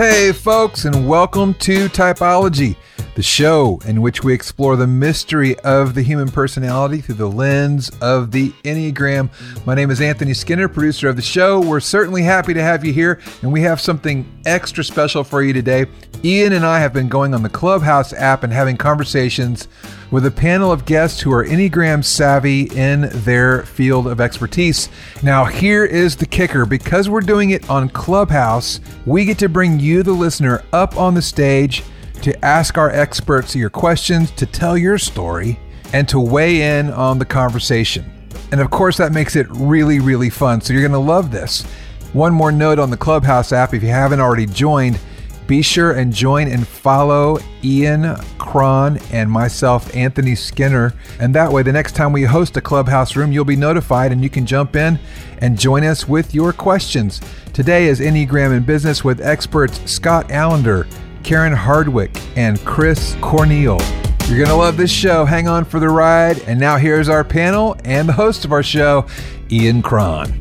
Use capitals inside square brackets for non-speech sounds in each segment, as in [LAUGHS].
Hey, folks, and welcome to Typology, the show in which we explore the mystery of the human personality through the lens of the Enneagram. My name is Anthony Skinner, producer of the show. We're certainly happy to have you here, and we have something extra special for you today. Ian and I have been going on the Clubhouse app and having conversations with a panel of guests who are Enneagram savvy in their field of expertise. Now, here is the kicker because we're doing it on Clubhouse, we get to bring you, the listener, up on the stage to ask our experts your questions, to tell your story, and to weigh in on the conversation. And of course, that makes it really, really fun. So you're going to love this. One more note on the Clubhouse app if you haven't already joined, be sure and join and follow Ian Cron and myself, Anthony Skinner. And that way, the next time we host a Clubhouse room, you'll be notified and you can jump in and join us with your questions. Today is Enneagram in Business with experts Scott Allender, Karen Hardwick, and Chris Cornell. You're going to love this show. Hang on for the ride. And now here's our panel and the host of our show, Ian Cron.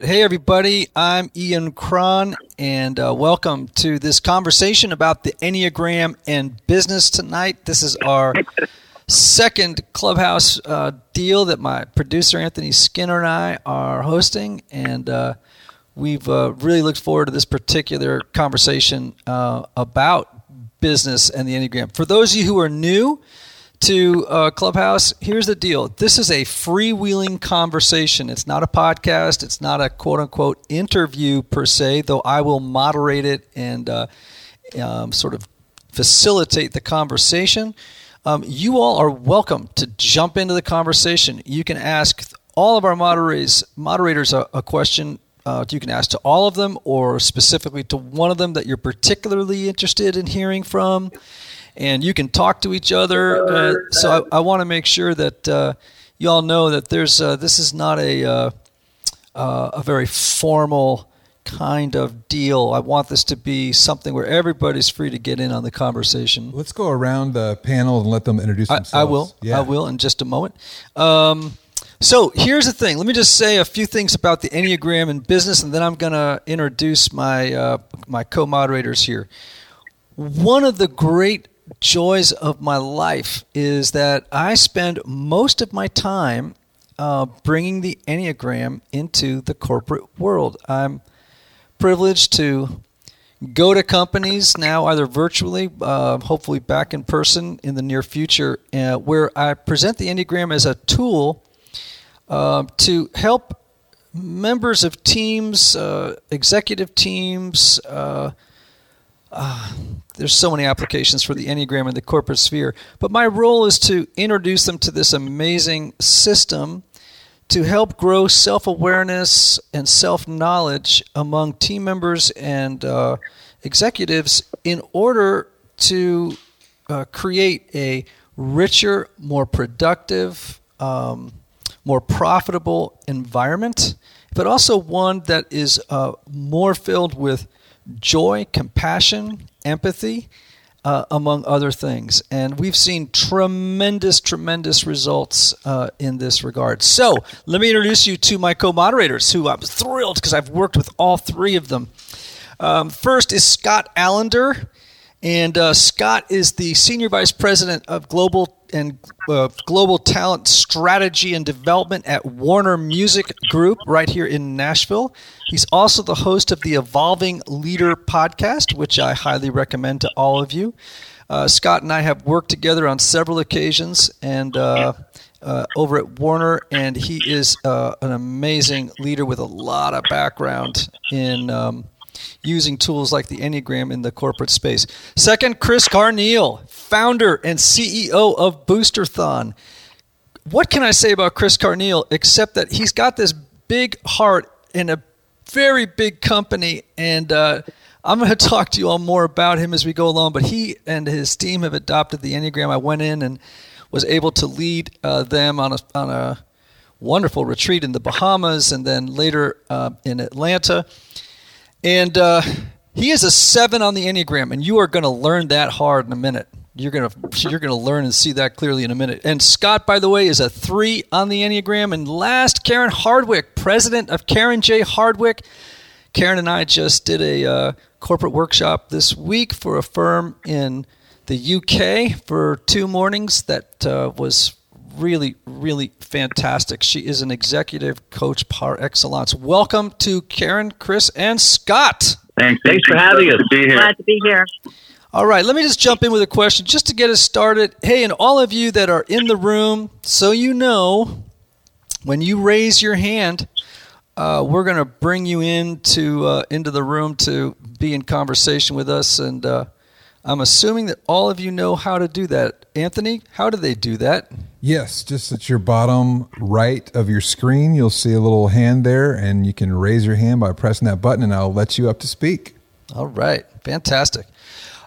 Hey, everybody, I'm Ian Cron, and uh, welcome to this conversation about the Enneagram and business tonight. This is our second Clubhouse uh, deal that my producer Anthony Skinner and I are hosting, and uh, we've uh, really looked forward to this particular conversation uh, about business and the Enneagram. For those of you who are new, to uh, Clubhouse, here's the deal. This is a freewheeling conversation. It's not a podcast. It's not a quote unquote interview per se, though I will moderate it and uh, um, sort of facilitate the conversation. Um, you all are welcome to jump into the conversation. You can ask all of our moderators moderators a, a question. Uh, you can ask to all of them or specifically to one of them that you're particularly interested in hearing from and you can talk to each other. Uh, so I, I want to make sure that uh, you all know that there's uh, this is not a uh, uh, a very formal kind of deal. I want this to be something where everybody's free to get in on the conversation. Let's go around the panel and let them introduce themselves. I, I will. Yeah. I will in just a moment. Um, so here's the thing. Let me just say a few things about the Enneagram and business, and then I'm going to introduce my uh, my co-moderators here. One of the great joys of my life is that I spend most of my time uh, bringing the Enneagram into the corporate world. I'm privileged to go to companies now, either virtually, uh, hopefully back in person in the near future, uh, where I present the Enneagram as a tool uh, to help members of teams, uh, executive teams, uh, there's so many applications for the Enneagram in the corporate sphere, but my role is to introduce them to this amazing system to help grow self awareness and self knowledge among team members and uh, executives in order to uh, create a richer, more productive, um, more profitable environment, but also one that is uh, more filled with joy, compassion, empathy, uh, among other things. And we've seen tremendous, tremendous results uh, in this regard. So let me introduce you to my co moderators, who I'm thrilled because I've worked with all three of them. Um, first is Scott Allender. And uh, Scott is the Senior Vice President of Global and uh, Global Talent Strategy and Development at Warner Music Group right here in Nashville. He's also the host of the Evolving Leader podcast, which I highly recommend to all of you. Uh, Scott and I have worked together on several occasions and uh, uh, over at Warner, and he is uh, an amazing leader with a lot of background in. Um, using tools like the Enneagram in the corporate space. Second, Chris Cornell, founder and CEO of Boosterthon. What can I say about Chris Cornell except that he's got this big heart in a very big company and uh, I'm going [LAUGHS] to talk to you all more about him as we go along. But he and his team have adopted the Enneagram. I went in and was able to lead uh, them on a on a wonderful retreat in the Bahamas, and then later uh, in Atlanta. And uh, he is a seven on the Enneagram, and you are going to learn that hard in a minute. You're gonna you're gonna learn and see that clearly in a minute. And Scott, by the way, is a three on the Enneagram. And last, Karen Hardwick, president of Karen J. Hardwick. Karen and I just did a uh, corporate workshop this week for a firm in the UK for two mornings that uh, was really, really fantastic. She is an executive coach par excellence. Welcome to Karen, Chris, and Scott. Thanks. Thanks for having us. Be Glad to be here. All right, let me just jump in with a question just to get us started. Hey, and all of you that are in the room, so you know, when you raise your hand, uh, we're going to bring you into uh, into the room to be in conversation with us, and uh, I'm assuming that all of you know how to do that. Anthony, how do they do that? Yes, just at your bottom right of your screen, you'll see a little hand there, and you can raise your hand by pressing that button, and I'll let you up to speak. All right, fantastic.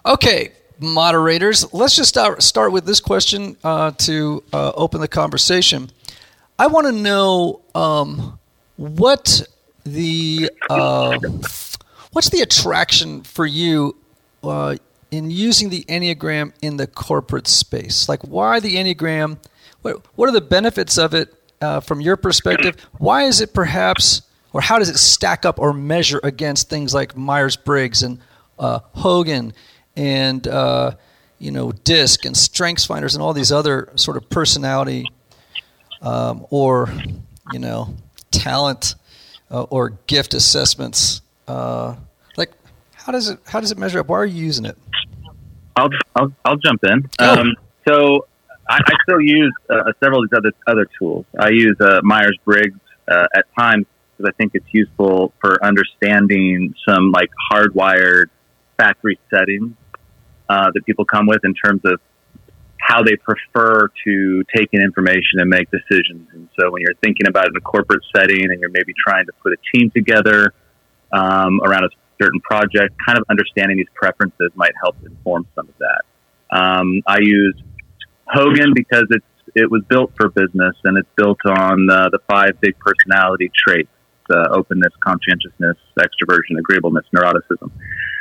Okay, moderators, let's just start, start with this question uh, to uh, open the conversation. I want to know um, what the uh, what's the attraction for you uh, in using the Enneagram in the corporate space? Like, why the Enneagram? What, what are the benefits of it uh, from your perspective? Why is it perhaps, or how does it stack up or measure against things like Myers Briggs and uh, Hogan and uh, you know DISC and Strengths Finders and all these other sort of personality um, or you know talent uh, or gift assessments? Uh, how does it how does it measure up? Why are you using it? I'll I'll, I'll jump in. Oh. Um, so I, I, still use uh, several of these other other tools. I use uh, Myers Briggs uh, at times because I think it's useful for understanding some like hardwired factory settings uh, that people come with in terms of how they prefer to take in information and make decisions. And so when you're thinking about it in a corporate setting and you're maybe trying to put a team together um, around a certain project, kind of understanding these preferences might help inform some of that. Um, I use Hogan because it's it was built for business and it's built on uh, the five big personality traits: uh, openness, conscientiousness, extroversion, agreeableness, neuroticism.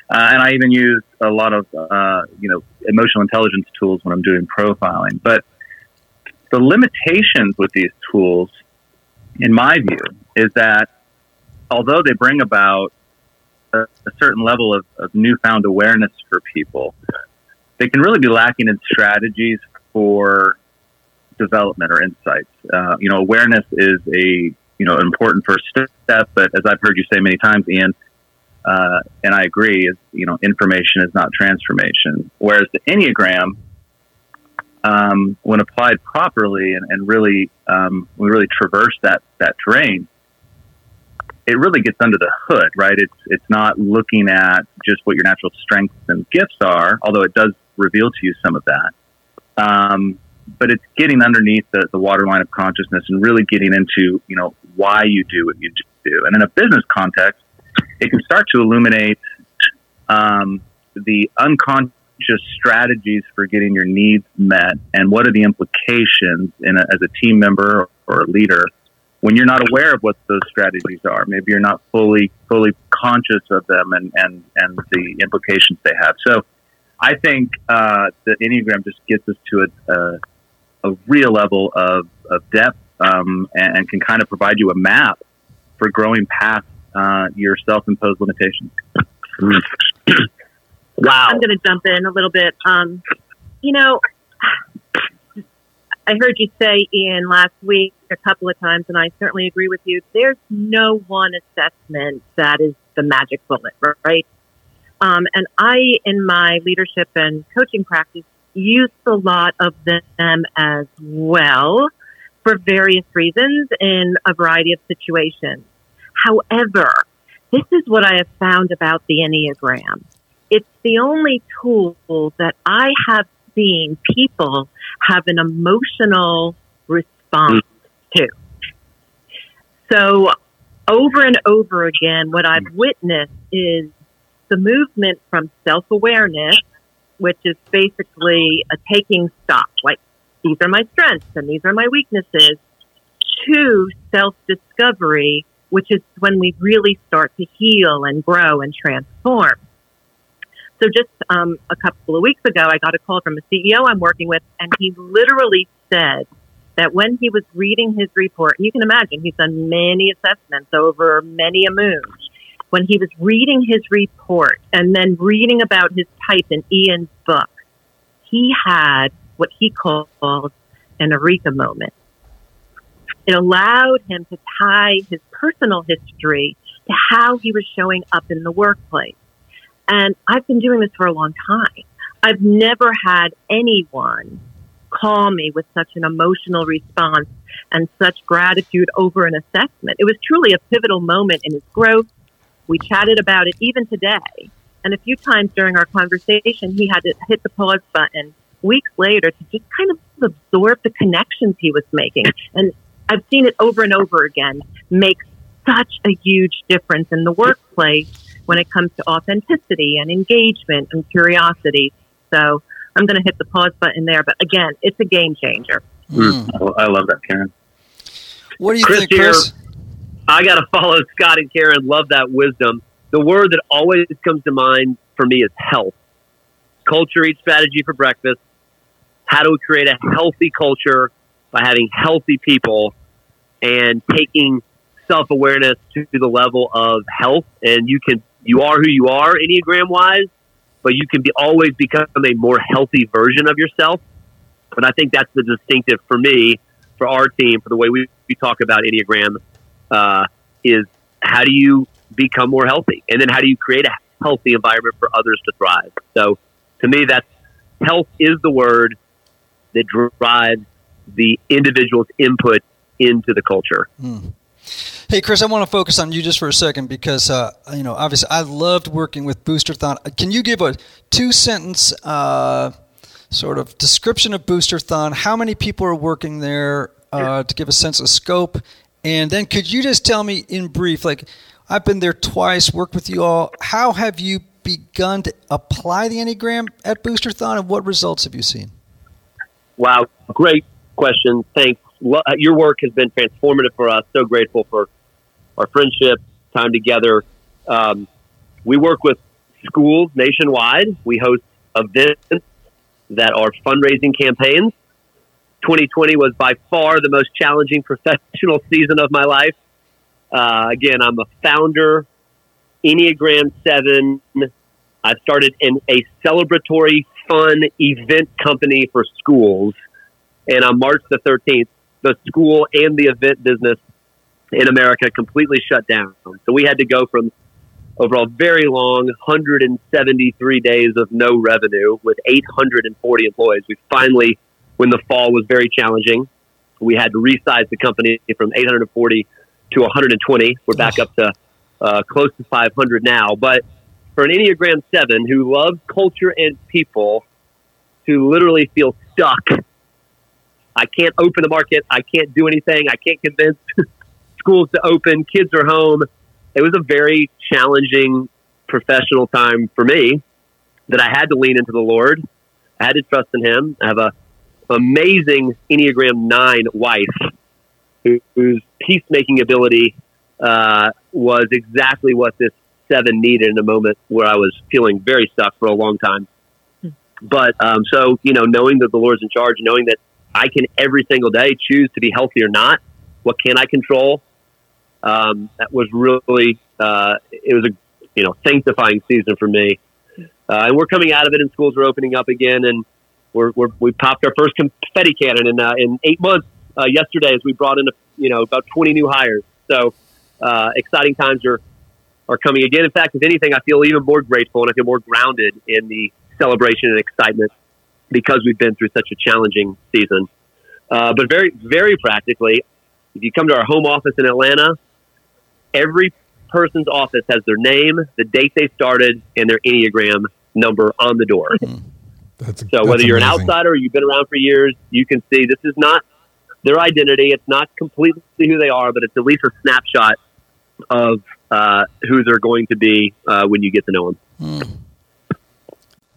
Uh, and I even use a lot of uh, you know emotional intelligence tools when I'm doing profiling. But the limitations with these tools, in my view, is that although they bring about a, a certain level of, of, newfound awareness for people, they can really be lacking in strategies for development or insights. Uh, you know, awareness is a you know important first step, but as I've heard you say many times, Ian, uh, and I agree, is you know information is not transformation. Whereas the Enneagram, um, when applied properly and, and really um, we really traverse that that terrain, it really gets under the hood, right? It's it's not looking at just what your natural strengths and gifts are, although it does reveal to you some of that. Um, but it's getting underneath the, the waterline of consciousness and really getting into you know why you do what you do. And in a business context, it can start to illuminate um, the unconscious strategies for getting your needs met and what are the implications in a, as a team member or a leader when you're not aware of what those strategies are. Maybe you're not fully fully conscious of them and and and the implications they have. So, I think uh, the Enneagram just gets us to a a, a real level of of depth um, and, and, can kind of provide you a map for growing past uh, your self-imposed limitations. [CLEARS THROAT] wow! I'm going to jump in a little bit. Um, you know, I heard you say in last week a couple of times, and I certainly agree with you. There's no one assessment that is the magic bullet, right? Um, and I, in my leadership and coaching practice, use a lot of them as well for various reasons in a variety of situations. However, this is what I have found about the Enneagram. It's the only tool that I have seen people have an emotional response mm. to. So, over and over again, what I've witnessed is the movement from self awareness, which is basically a taking stock, like these are my strengths and these are my weaknesses, to self discovery, which is when we really start to heal and grow and transform. So just um, a couple of weeks ago, I got a call from a CEO I'm working with, and he literally said that when he was reading his report, and you can imagine he's done many assessments over many a moon, when he was reading his report and then reading about his type in Ian's book, he had what he called an eureka moment. It allowed him to tie his personal history to how he was showing up in the workplace. And I've been doing this for a long time. I've never had anyone call me with such an emotional response and such gratitude over an assessment. It was truly a pivotal moment in his growth. We chatted about it even today. And a few times during our conversation, he had to hit the pause button weeks later to just kind of absorb the connections he was making. And I've seen it over and over again make such a huge difference in the workplace when it comes to authenticity and engagement and curiosity. So I'm going to hit the pause button there. But again, it's a game changer. Mm. I love that, Karen. What do you Chris think, Chris? Here, I got to follow Scott and Karen. Love that wisdom. The word that always comes to mind for me is health. Culture eats strategy for breakfast. How do we create a healthy culture by having healthy people and taking self awareness to the level of health? And you can, you are who you are Enneagram wise, but you can be always become a more healthy version of yourself. And I think that's the distinctive for me, for our team, for the way we, we talk about Enneagram, uh, is how do you become more healthy? And then how do you create a healthy environment for others to thrive? So to me, that's health is the word that drives the individual's input into the culture. Mm. Hey, Chris, I want to focus on you just for a second because, uh, you know, obviously I loved working with Booster Boosterthon. Can you give a two sentence uh, sort of description of Booster Boosterthon? How many people are working there uh, to give a sense of scope? And then could you just tell me in brief, like, I've been there twice, worked with you all. How have you begun to apply the Enneagram at Booster Boosterthon and what results have you seen? Wow, great question. Thanks. Your work has been transformative for us. So grateful for our friendship, time together. Um, we work with schools nationwide. We host events that are fundraising campaigns. 2020 was by far the most challenging [LAUGHS] professional season of my life. Uh, again, I'm a founder, Enneagram 7. I started in a celebratory, fun event company for schools. And on March the 13th, the school and the event business in America completely shut down. So we had to go from over a very long 173 days of no revenue with 840 employees. We finally, when the fall was very challenging, we had to resize the company from 840 to 120. We're back up to uh, close to 500 now. But for an Enneagram 7 who loves culture and people, to literally feel stuck. I can't open the market. I can't do anything. I can't convince schools to open, kids are home. It was a very challenging professional time for me that I had to lean into the Lord. I had to trust in Him. I have a amazing Enneagram Nine wife who, whose peacemaking ability uh, was exactly what this seven needed in a moment where I was feeling very stuck for a long time. But um, so you know, knowing that the Lord's in charge, knowing that I can every single day choose to be healthy or not. What can I control? Um, that was really uh, it was a you know sanctifying season for me. Uh, and we're coming out of it, and schools are opening up again, and we're, we're we popped our first confetti cannon in uh, in eight months uh, yesterday as we brought in a, you know about twenty new hires. So uh, exciting times are are coming again. In fact, if anything, I feel even more grateful and I feel more grounded in the celebration and excitement because we've been through such a challenging season. Uh, but very, very practically, if you come to our home office in Atlanta, every person's office has their name, the date they started, and their Enneagram number on the door. Mm. That's, so that's whether you're amazing. an outsider or you've been around for years, you can see this is not their identity. It's not completely who they are, but it's at least a snapshot of uh, who they're going to be uh, when you get to know them. Mm.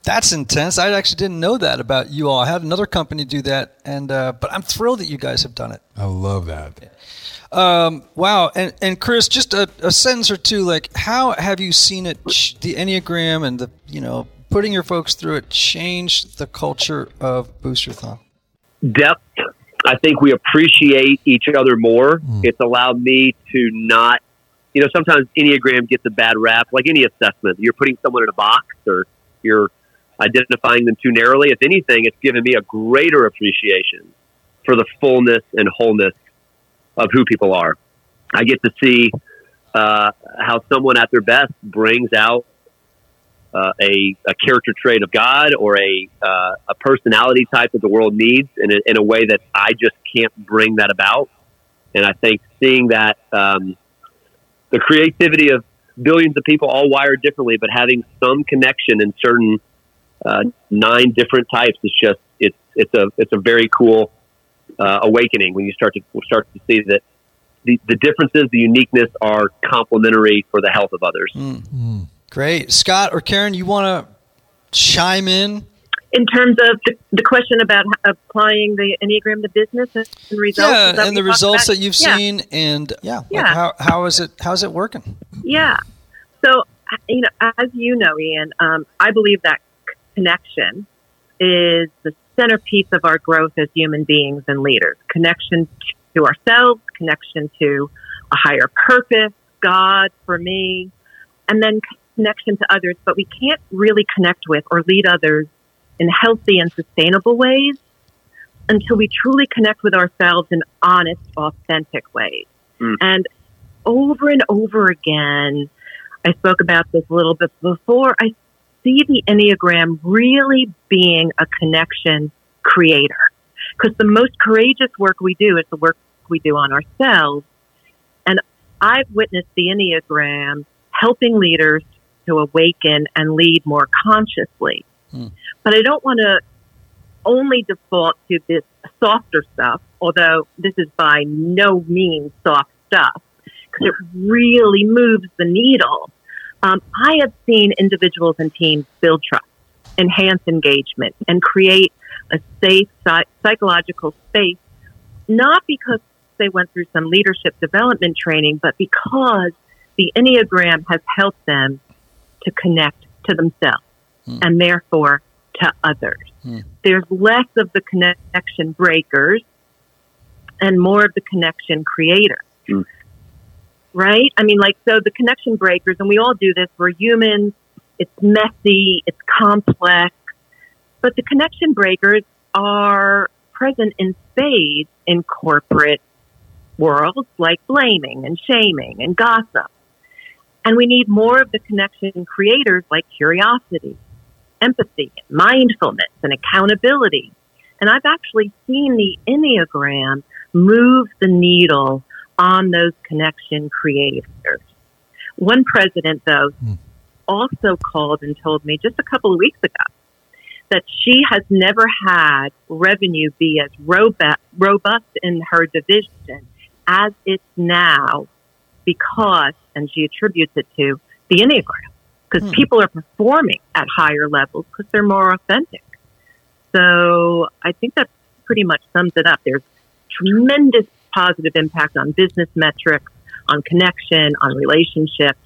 That's intense. I actually didn't know that about you all. I had another company do that, and uh, but I'm thrilled that you guys have done it. I love that. Um, wow, and and Chris, just a, a, sentence or two. Like, how have you seen it, the Enneagram, and the you know putting your folks through it, change the culture of Booster Boosterthon? Depth. I think we appreciate each other more. Mm. It's allowed me to not you know, sometimes Enneagram gets a bad rap, like any assessment. You're putting someone in a box or you're identifying them too narrowly. If anything, it's given me a greater appreciation for the fullness and wholeness of who people are. I get to see uh, how someone at their best brings out uh, a, a character trait of God or a, uh, a personality type that the world needs in a, in a way that I just can't bring that about. And I think seeing that um, the creativity of billions of people all wired differently, but having some connection in certain uh, nine different types is just it's it's a it's a very cool uh, awakening when you start to start to see that the, the differences, the uniqueness are complementary for the health of others. Mm. Mm. Great. Scott or Karen, you want to chime in? In terms of the, the, question about applying the Enneagram to business and results. Yeah, and the results that you've yeah. seen and yeah, yeah. Like how, how is it, how's it working? Yeah. So, you know, as you know, Ian, um, I believe that connection is the centerpiece of our growth as human beings and leaders. Connection to ourselves, connection to a higher purpose, God for me, and then connection to others. But we can't really connect with or lead others in healthy and sustainable ways until we truly connect with ourselves in honest, authentic ways. Mm. And over and over again, I spoke about this a little bit before. I see the Enneagram really being a connection creator. Because the most courageous work we do is the work we do on ourselves. And I've witnessed the Enneagram helping leaders to awaken and lead more consciously. Hmm. But I don't want to only default to this softer stuff, although this is by no means soft stuff, because it really moves the needle. Um, I have seen individuals and teams build trust, enhance engagement, and create a safe psychological space, not because they went through some leadership development training, but because the Enneagram has helped them to connect to themselves mm. and therefore to others. Mm. There's less of the connection breakers and more of the connection creators. Right? I mean, like, so the connection breakers, and we all do this, we're humans, it's messy, it's complex, but the connection breakers are present in spades in corporate worlds like blaming and shaming and gossip. And we need more of the connection creators like curiosity, empathy, mindfulness, and accountability. And I've actually seen the Enneagram move the needle on those connection creators. One president, though, mm. also called and told me just a couple of weeks ago that she has never had revenue be as robust in her division as it's now because, and she attributes it to the Enneagram, because hmm. people are performing at higher levels because they're more authentic. So I think that pretty much sums it up. There's tremendous positive impact on business metrics, on connection, on relationships,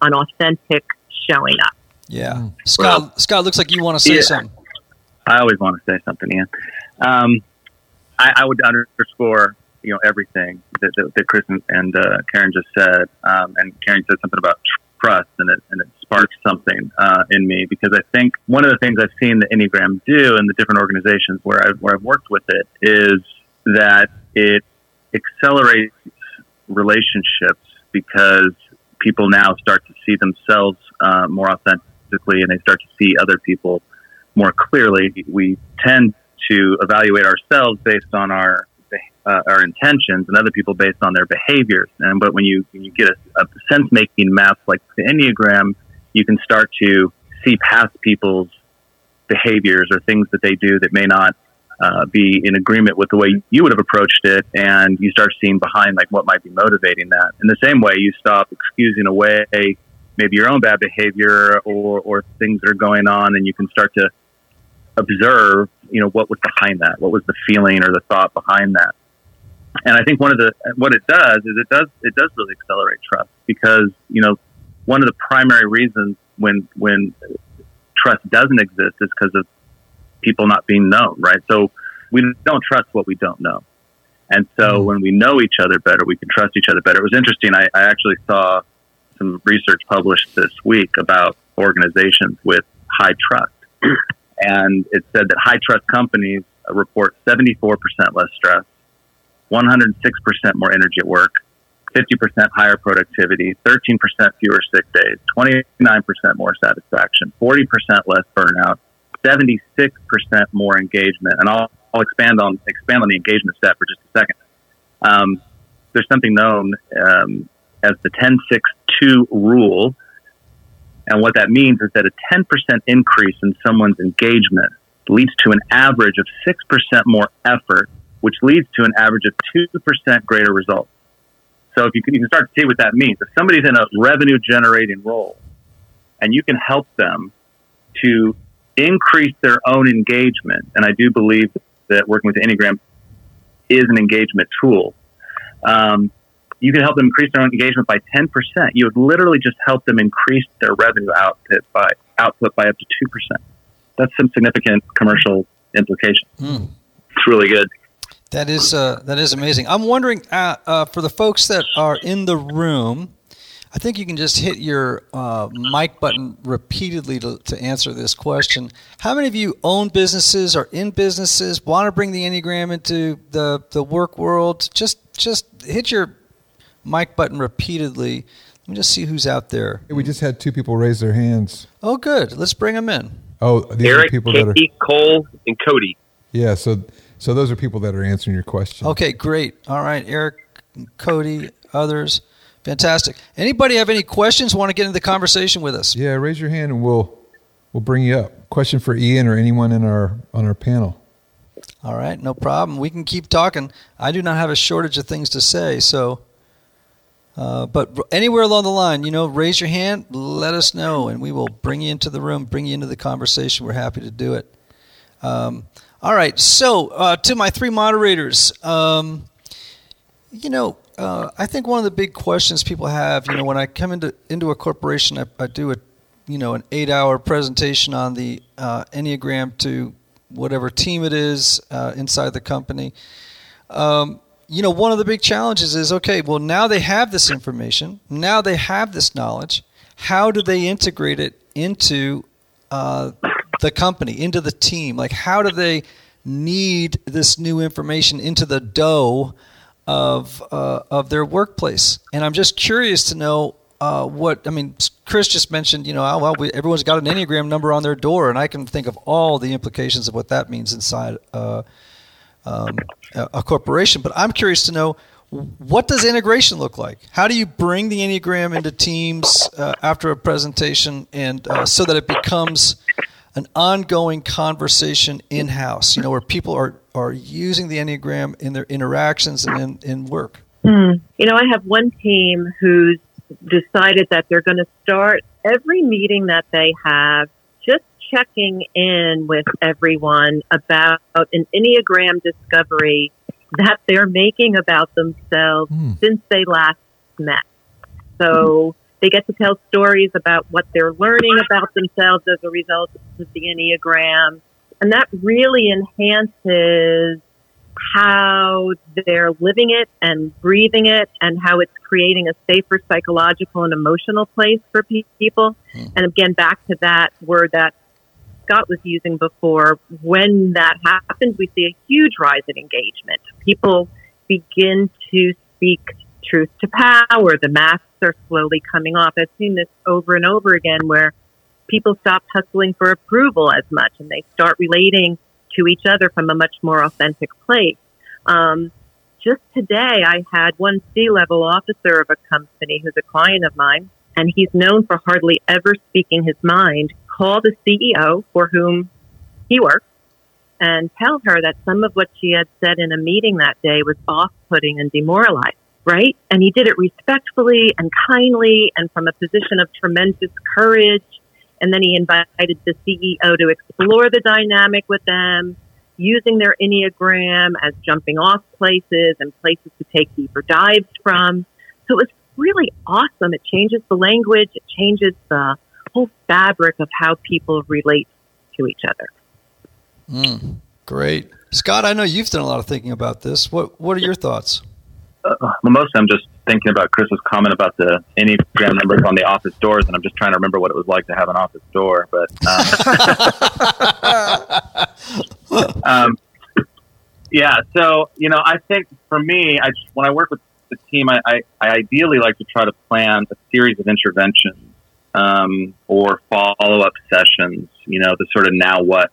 on authentic showing up. Yeah. Hmm. Scott, well, Scott, looks like you want to say yeah, something. I always want to say something, Ian. Um, I, I would underscore you know everything that, that, that Chris and, and uh, Karen just said, um, and Karen said something about trust, and it and it sparked something uh, in me because I think one of the things I've seen the Enneagram do in the different organizations where I've where I've worked with it is that it accelerates relationships because people now start to see themselves uh, more authentically, and they start to see other people more clearly. We tend to evaluate ourselves based on our uh, our intentions and other people based on their behaviors. And but when you when you get a, a sense making map like the Enneagram, you can start to see past people's behaviors or things that they do that may not uh, be in agreement with the way you would have approached it, and you start seeing behind like what might be motivating that. In the same way, you stop excusing away maybe your own bad behavior or or things that are going on, and you can start to observe, you know, what was behind that, what was the feeling or the thought behind that and I think one of the what it does is it does it does really accelerate trust because you know one of the primary reasons when when trust doesn't exist is because of people not being known, right? So we don't trust what we don't know. And so mm-hmm. when we know each other better, we can trust each other better. It was interesting. I, I actually saw some research published this week about organizations with high trust. [CLEARS THROAT] and it said that high trust companies report 74% less stress, 106% more energy at work, 50% higher productivity, 13% fewer sick days, 29% more satisfaction, 40% less burnout, 76% more engagement. And I'll, I'll expand on expand on the engagement stat for just a second. Um, there's something known um, as the 10-6-2 rule. And what that means is that a 10% increase in someone's engagement leads to an average of 6% more effort, which leads to an average of 2% greater results. So if you can, you can start to see what that means. If somebody's in a revenue generating role and you can help them to increase their own engagement, and I do believe that working with the Enneagram is an engagement tool. Um, you can help them increase their own engagement by 10%. You would literally just help them increase their revenue output by output by up to 2%. That's some significant commercial implications. Mm. It's really good. That is uh, that is amazing. I'm wondering uh, uh, for the folks that are in the room. I think you can just hit your uh, mic button repeatedly to, to answer this question. How many of you own businesses, or in businesses, want to bring the Enneagram into the, the work world? Just just hit your mic button repeatedly. Let me just see who's out there. We just had two people raise their hands. Oh, good. Let's bring them in. Oh, these Eric, are people Katie, that are. Cole, and Cody. Yeah, so so those are people that are answering your question. Okay, great. All right, Eric, Cody, others. Fantastic. Anybody have any questions? Want to get into the conversation with us? Yeah, raise your hand and we'll we'll bring you up. Question for Ian or anyone in our on our panel. All right, no problem. We can keep talking. I do not have a shortage of things to say, so. Uh, but anywhere along the line, you know, raise your hand, let us know, and we will bring you into the room, bring you into the conversation. We're happy to do it. Um, all right, so uh, to my three moderators, um, you know, uh, I think one of the big questions people have, you know, when I come into into a corporation, I, I do a, you know, an eight-hour presentation on the uh, Enneagram to whatever team it is uh, inside the company. Um, you know, one of the big challenges is okay, well, now they have this information, now they have this knowledge. How do they integrate it into uh, the company, into the team? Like, how do they knead this new information into the dough of uh, of their workplace? And I'm just curious to know uh, what I mean. Chris just mentioned, you know, oh, well, we, everyone's got an enneagram number on their door, and I can think of all the implications of what that means inside uh, um, a corporation. But I'm curious to know what does integration look like? How do you bring the enneagram into teams uh, after a presentation, and uh, so that it becomes an ongoing conversation in house? You know, where people are are using the enneagram in their interactions and in, in work. Hmm. You know, I have one team who's decided that they're going to start every meeting that they have just checking in with everyone about an Enneagram discovery that they're making about themselves mm. since they last met. So they get to tell stories about what they're learning about themselves as a result of the Enneagram. And that really enhances how they're living it and breathing it and how it's creating a safer psychological and emotional place for people. Mm. And again, back to that word that Scott was using before, when that happens, we see a huge rise in engagement. People begin to speak truth to power. The masks are slowly coming off. I've seen this over and over again where people stop hustling for approval as much and they start relating to each other from a much more authentic place. Um, just today, I had one C level officer of a company who's a client of mine, and he's known for hardly ever speaking his mind call the CEO for whom he works and tell her that some of what she had said in a meeting that day was off putting and demoralizing, right? And he did it respectfully and kindly and from a position of tremendous courage. And then he invited the CEO to explore the dynamic with them, using their Enneagram as jumping off places and places to take deeper dives from. So it was really awesome. It changes the language, it changes the whole fabric of how people relate to each other. Mm, great, Scott. I know you've done a lot of thinking about this. What What are your thoughts? Uh, most I'm just thinking about Chris's comment about the Enneagram numbers on the office doors, and I'm just trying to remember what it was like to have an office door. But um, [LAUGHS] um, yeah, so you know, I think for me, I just, when I work with the team, I, I, I ideally like to try to plan a series of interventions um, or follow up sessions. You know, the sort of now what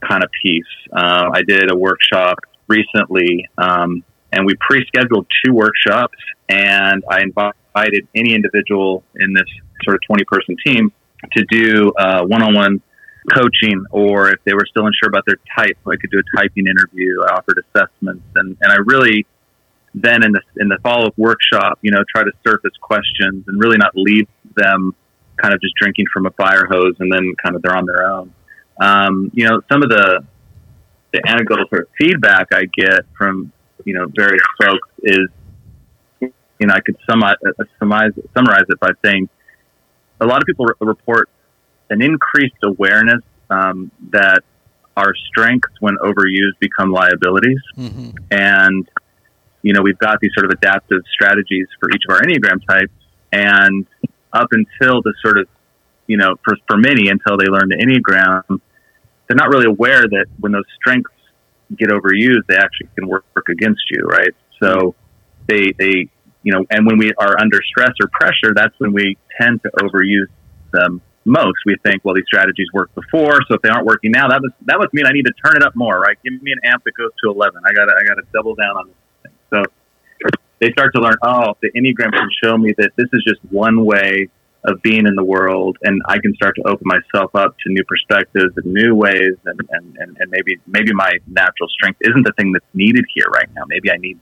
kind of piece. Uh, I did a workshop recently, um, and we pre-scheduled two workshops, and I invited any individual in this sort of 20-person team to do uh, one-on-one coaching, or if they were still unsure about their type, I could do a typing interview. I offered assessments, and, and I really then in the in the follow up workshop, you know, try to surface questions and really not leave them kind of just drinking from a fire hose and then kind of they're on their own. Um, you know, some of the the anecdotal sort of feedback I get from you know various folks is, you know, I could summarize summarize, summarize it by saying a lot of people re- report an increased awareness um, that our strengths, when overused, become liabilities, mm-hmm. and you know we've got these sort of adaptive strategies for each of our enneagram types, and up until the sort of you know for for many until they learn the enneagram, they're not really aware that when those strengths get overused, they actually can work, work against you, right? So they they you know, and when we are under stress or pressure, that's when we tend to overuse them most. We think, well, these strategies worked before, so if they aren't working now, that must that must mean I need to turn it up more, right? Give me an amp that goes to eleven. I got to I got to double down on this thing. So they start to learn, oh, the enneagram can show me that this is just one way of being in the world, and I can start to open myself up to new perspectives and new ways, and and, and, and maybe maybe my natural strength isn't the thing that's needed here right now. Maybe I need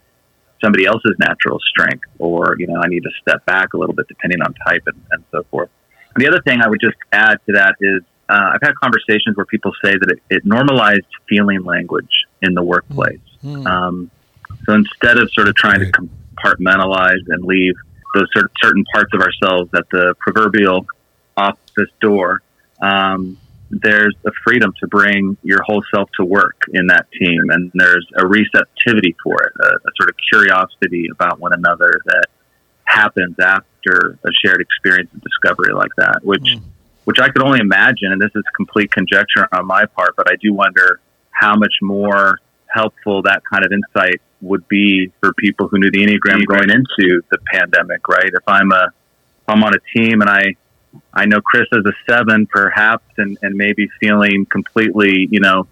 somebody else's natural strength, or you know, I need to step back a little bit depending on type and, and so forth. The other thing I would just add to that is uh, I've had conversations where people say that it, it normalized feeling language in the workplace. Mm-hmm. Um, so instead of sort of trying to compartmentalize and leave those certain parts of ourselves at the proverbial office door, um, there's a freedom to bring your whole self to work in that team, and there's a receptivity for it, a, a sort of curiosity about one another that happens after a shared experience of discovery like that, which mm. which I could only imagine, and this is complete conjecture on my part, but I do wonder how much more helpful that kind of insight would be for people who knew the Enneagram going into the pandemic, right? If I'm a if I'm on a team and I I know Chris is a seven perhaps and, and maybe feeling completely, you know,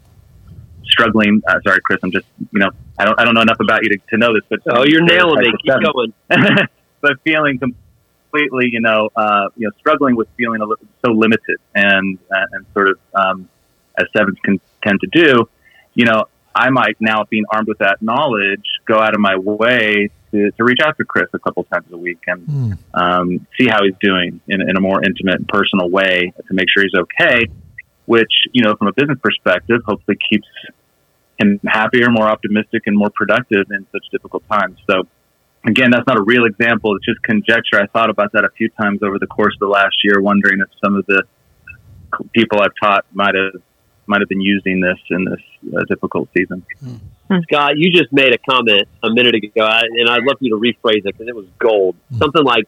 struggling. Uh, sorry, Chris, I'm just, you know, I don't, I don't know enough about you to, to know this, but oh, you're nailing it. Keep going. [LAUGHS] but feeling completely, you know, uh, you know, struggling with feeling a little, so limited and uh, and sort of um, as sevens can tend to do, you know, I might now, being armed with that knowledge, go out of my way to, to reach out to Chris a couple times a week and mm. um, see how he's doing in, in a more intimate and personal way to make sure he's okay. Which, you know, from a business perspective, hopefully keeps him happier, more optimistic, and more productive in such difficult times. So, again, that's not a real example. It's just conjecture. I thought about that a few times over the course of the last year, wondering if some of the people I've taught might have might have been using this in this uh, difficult season. Hmm. Scott, you just made a comment a minute ago, and I'd love you to rephrase it because it was gold. Hmm. Something like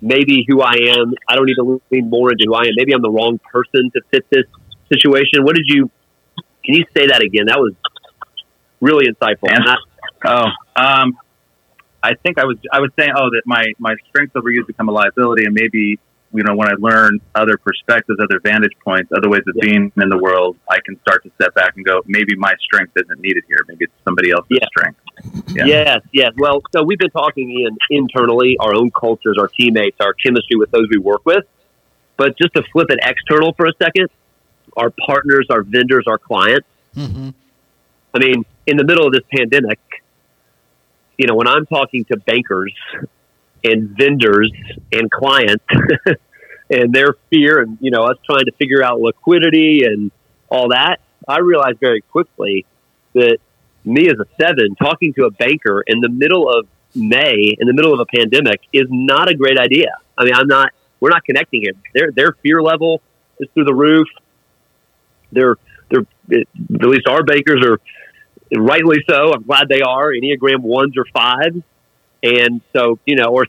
maybe who I am. I don't need to lean more into who I am. Maybe I'm the wrong person to fit this situation. What did you? Can you say that again? That was really insightful. oh, um, I think I was I was saying, oh, that my my strengths overuse become a liability, and maybe you know when I learn other perspectives, other vantage points, other ways of yeah. being in the world, I can start to step back and go, maybe my strength isn't needed here. Maybe it's somebody else's yeah. strength. Yeah. Yes, yes. Well, so we've been talking Ian internally, our own cultures, our teammates, our chemistry with those we work with. But just to flip it external for a second, our partners, our vendors, our clients. Mm-hmm. I mean, in the middle of this pandemic, you know, when I'm talking to bankers and vendors and clients [LAUGHS] and their fear and, you know, us trying to figure out liquidity and all that, I realized very quickly that me as a seven talking to a banker in the middle of May, in the middle of a pandemic, is not a great idea. I mean, I'm not, we're not connecting here. Their, their fear level is through the roof. They're, they're, at least our bankers are rightly so. I'm glad they are Enneagram ones or fives. And so, you know, or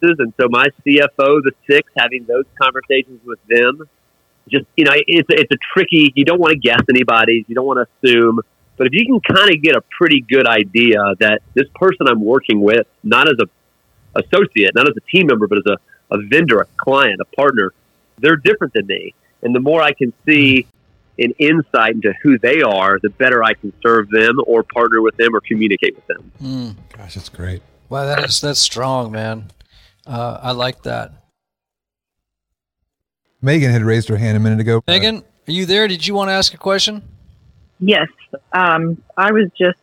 sixes. And so my CFO, the six, having those conversations with them, just, you know, it's, it's a tricky, you don't want to guess anybody's, You don't want to assume. But if you can kind of get a pretty good idea that this person I'm working with, not as a associate, not as a team member, but as a, a vendor, a client, a partner, they're different than me. And the more I can see an insight into who they are, the better I can serve them or partner with them or communicate with them. Mm. Gosh, that's great. Wow, that is that's strong, man. Uh, I like that. Megan had raised her hand a minute ago. Megan, are you there? Did you want to ask a question? Yes. Um, I was just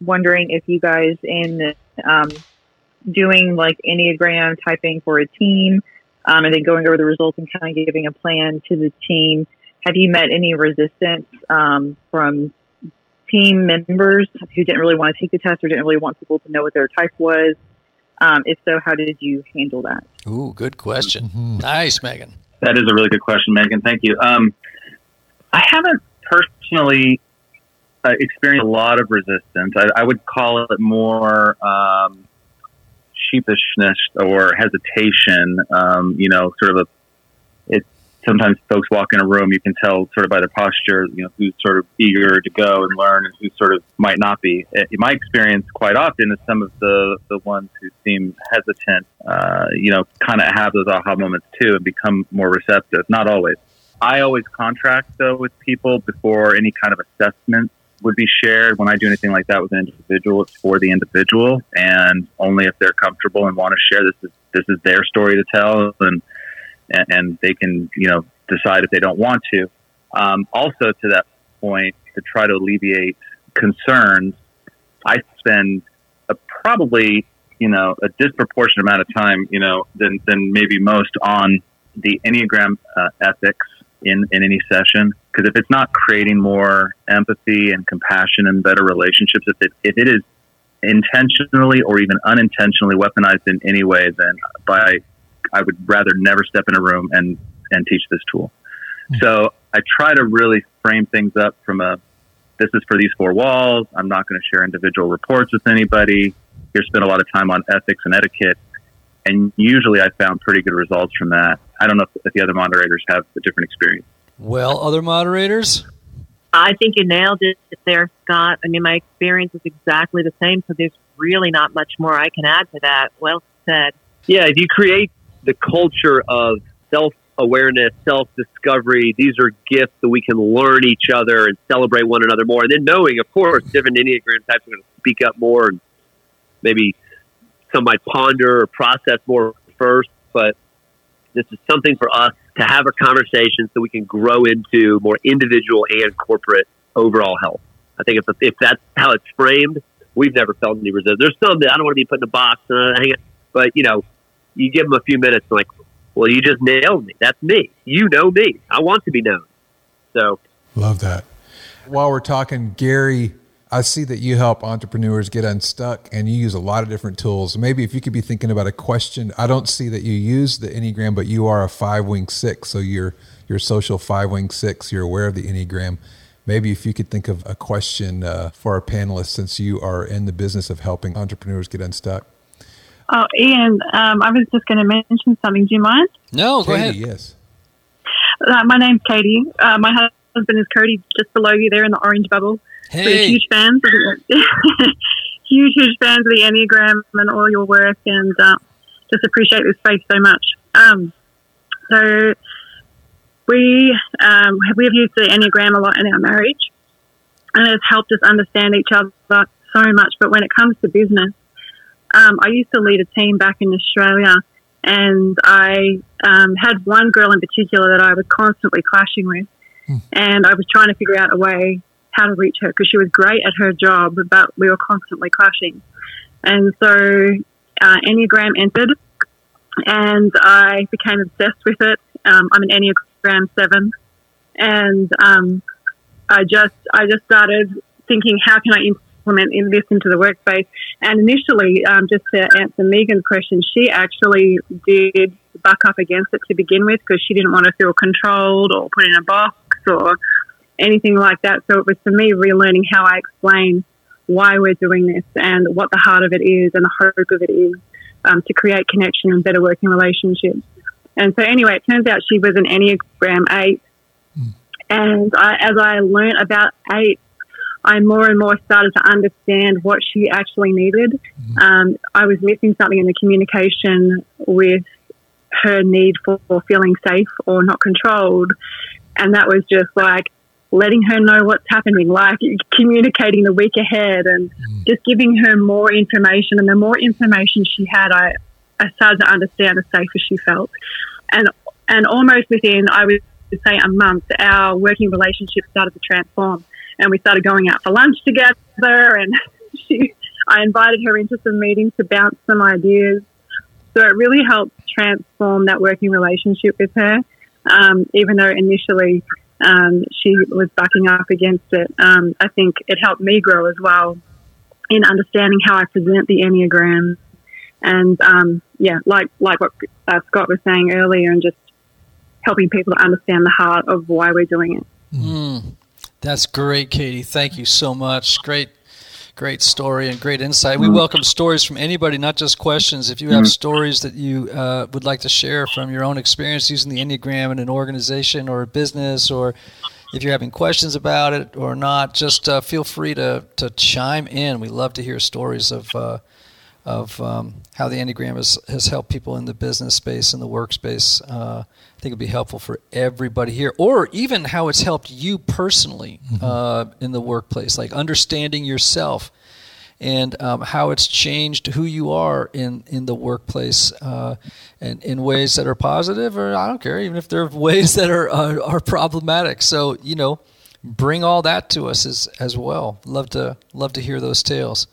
wondering if you guys in um, doing like Enneagram typing for a team um, and then going over the results and kind of giving a plan to the team, have you met any resistance um, from team members who didn't really want to take the test or didn't really want people to know what their type was? Um, if so, how did you handle that? Ooh, good question. Mm-hmm. Nice, Megan. That is a really good question, Megan. Thank you. Um, I haven't personally uh, experienced a lot of resistance. I, I would call it more um, sheepishness or hesitation. Um, you know, sort of a. Sometimes folks walk in a room, you can tell sort of by their posture, you know, who's sort of eager to go and learn and who sort of might not be. In my experience, quite often, is some of the the ones who seem hesitant. Uh, you know, kind of have those aha moments too and become more receptive. Not always. I always contract though with people before any kind of assessment would be shared. When I do anything like that with an individual, it's for the individual, and only if they're comfortable and want to share. This is this is their story to tell, and and they can you know decide if they don't want to. Um, also, to that point, to try to alleviate concerns, I spend a, probably you know a disproportionate amount of time you know than than maybe most on the Enneagram uh, ethics in, in any session. Because if it's not creating more empathy and compassion and better relationships, if it, if it is intentionally or even unintentionally weaponized in any way, then by I would rather never step in a room and, and teach this tool. Mm-hmm. So I try to really frame things up from a this is for these four walls. I'm not going to share individual reports with anybody. Here, spend a lot of time on ethics and etiquette. And usually I found pretty good results from that. I don't know if, if the other moderators have a different experience. Well, other moderators? I think you nailed it there, Scott. I mean, my experience is exactly the same, so there's really not much more I can add to that. Well said. Yeah, if you create the culture of self awareness, self discovery, these are gifts that we can learn each other and celebrate one another more. And then knowing, of course, different Enneagram types are going to speak up more and maybe some might ponder or process more first. But this is something for us to have a conversation so we can grow into more individual and corporate overall health. I think if, if that's how it's framed, we've never felt any resistance. There's some that I don't want to be put in a box, and hang it, but you know, you give them a few minutes, like, well, you just nailed me. That's me. You know me. I want to be known. So, love that. While we're talking, Gary I see that you help entrepreneurs get unstuck and you use a lot of different tools. Maybe if you could be thinking about a question, I don't see that you use the Enneagram, but you are a five wing six. So you're, you're social five wing six. You're aware of the Enneagram. Maybe if you could think of a question uh, for our panelists, since you are in the business of helping entrepreneurs get unstuck. Oh, Ian, um, I was just going to mention something. Do you mind? No, go Katie, ahead. Yes. Uh, my name's Katie. Uh, my husband is Cody, just below you there in the orange bubble. Hey. We're huge fans of [LAUGHS] huge, huge fans of the Enneagram and all your work, and uh, just appreciate this space so much. Um, so we um, we have used the Enneagram a lot in our marriage, and it has helped us understand each other so much. But when it comes to business, um, I used to lead a team back in Australia, and I um, had one girl in particular that I was constantly clashing with, hmm. and I was trying to figure out a way how to reach her because she was great at her job, but we were constantly clashing. And so uh, Enneagram entered, and I became obsessed with it. Um, I'm an Enneagram seven, and um, I just I just started thinking, how can I implement this into the workspace? And initially, um, just to answer Megan's question, she actually did buck up against it to begin with because she didn't want to feel controlled or put in a box or anything like that. So it was for me relearning how I explain why we're doing this and what the heart of it is and the hope of it is. um, to create connection and better working relationships. And so, anyway, it turns out she was an Enneagram 8. And I, as I learned about 8, I more and more started to understand what she actually needed. Um, I was missing something in the communication with her need for, for feeling safe or not controlled. And that was just like letting her know what's happening, like [LAUGHS] communicating the week ahead and Mm. just giving her more information. And the more information she had, I, I started to understand the safer she felt. And, and almost within, I would say, a month, our working relationship started to transform. And we started going out for lunch together. And [LAUGHS] she, I invited her into some meetings to bounce some ideas. So it really helped transform that working relationship with her, um, even though initially um, she was backing up against it. Um, I think it helped me grow as well in understanding how I present the Enneagram. And um, yeah, like like what uh, Scott was saying earlier, and just helping people to understand the heart of why we're doing it. Mm, that's great, Katie. Thank you so much. Great, great story and great insight. We welcome stories from anybody, not just questions. If you have stories that you uh, would like to share from your own experience using the Enneagram in an organization or a business, or if you're having questions about it or not, just uh, feel free to, to chime in. We love to hear stories of. Uh, of um, how the Enneagram has, has helped people in the business space and the workspace. I think it'd be helpful for everybody here, or even how it's helped you personally uh, in the workplace, like understanding yourself and um, how it's changed who you are in, in the workplace uh, and in ways that are positive, or I don't care, even if there are [LAUGHS] ways that are, are, are problematic. So, you know, bring all that to us as, as well. Love to, love to hear those tales.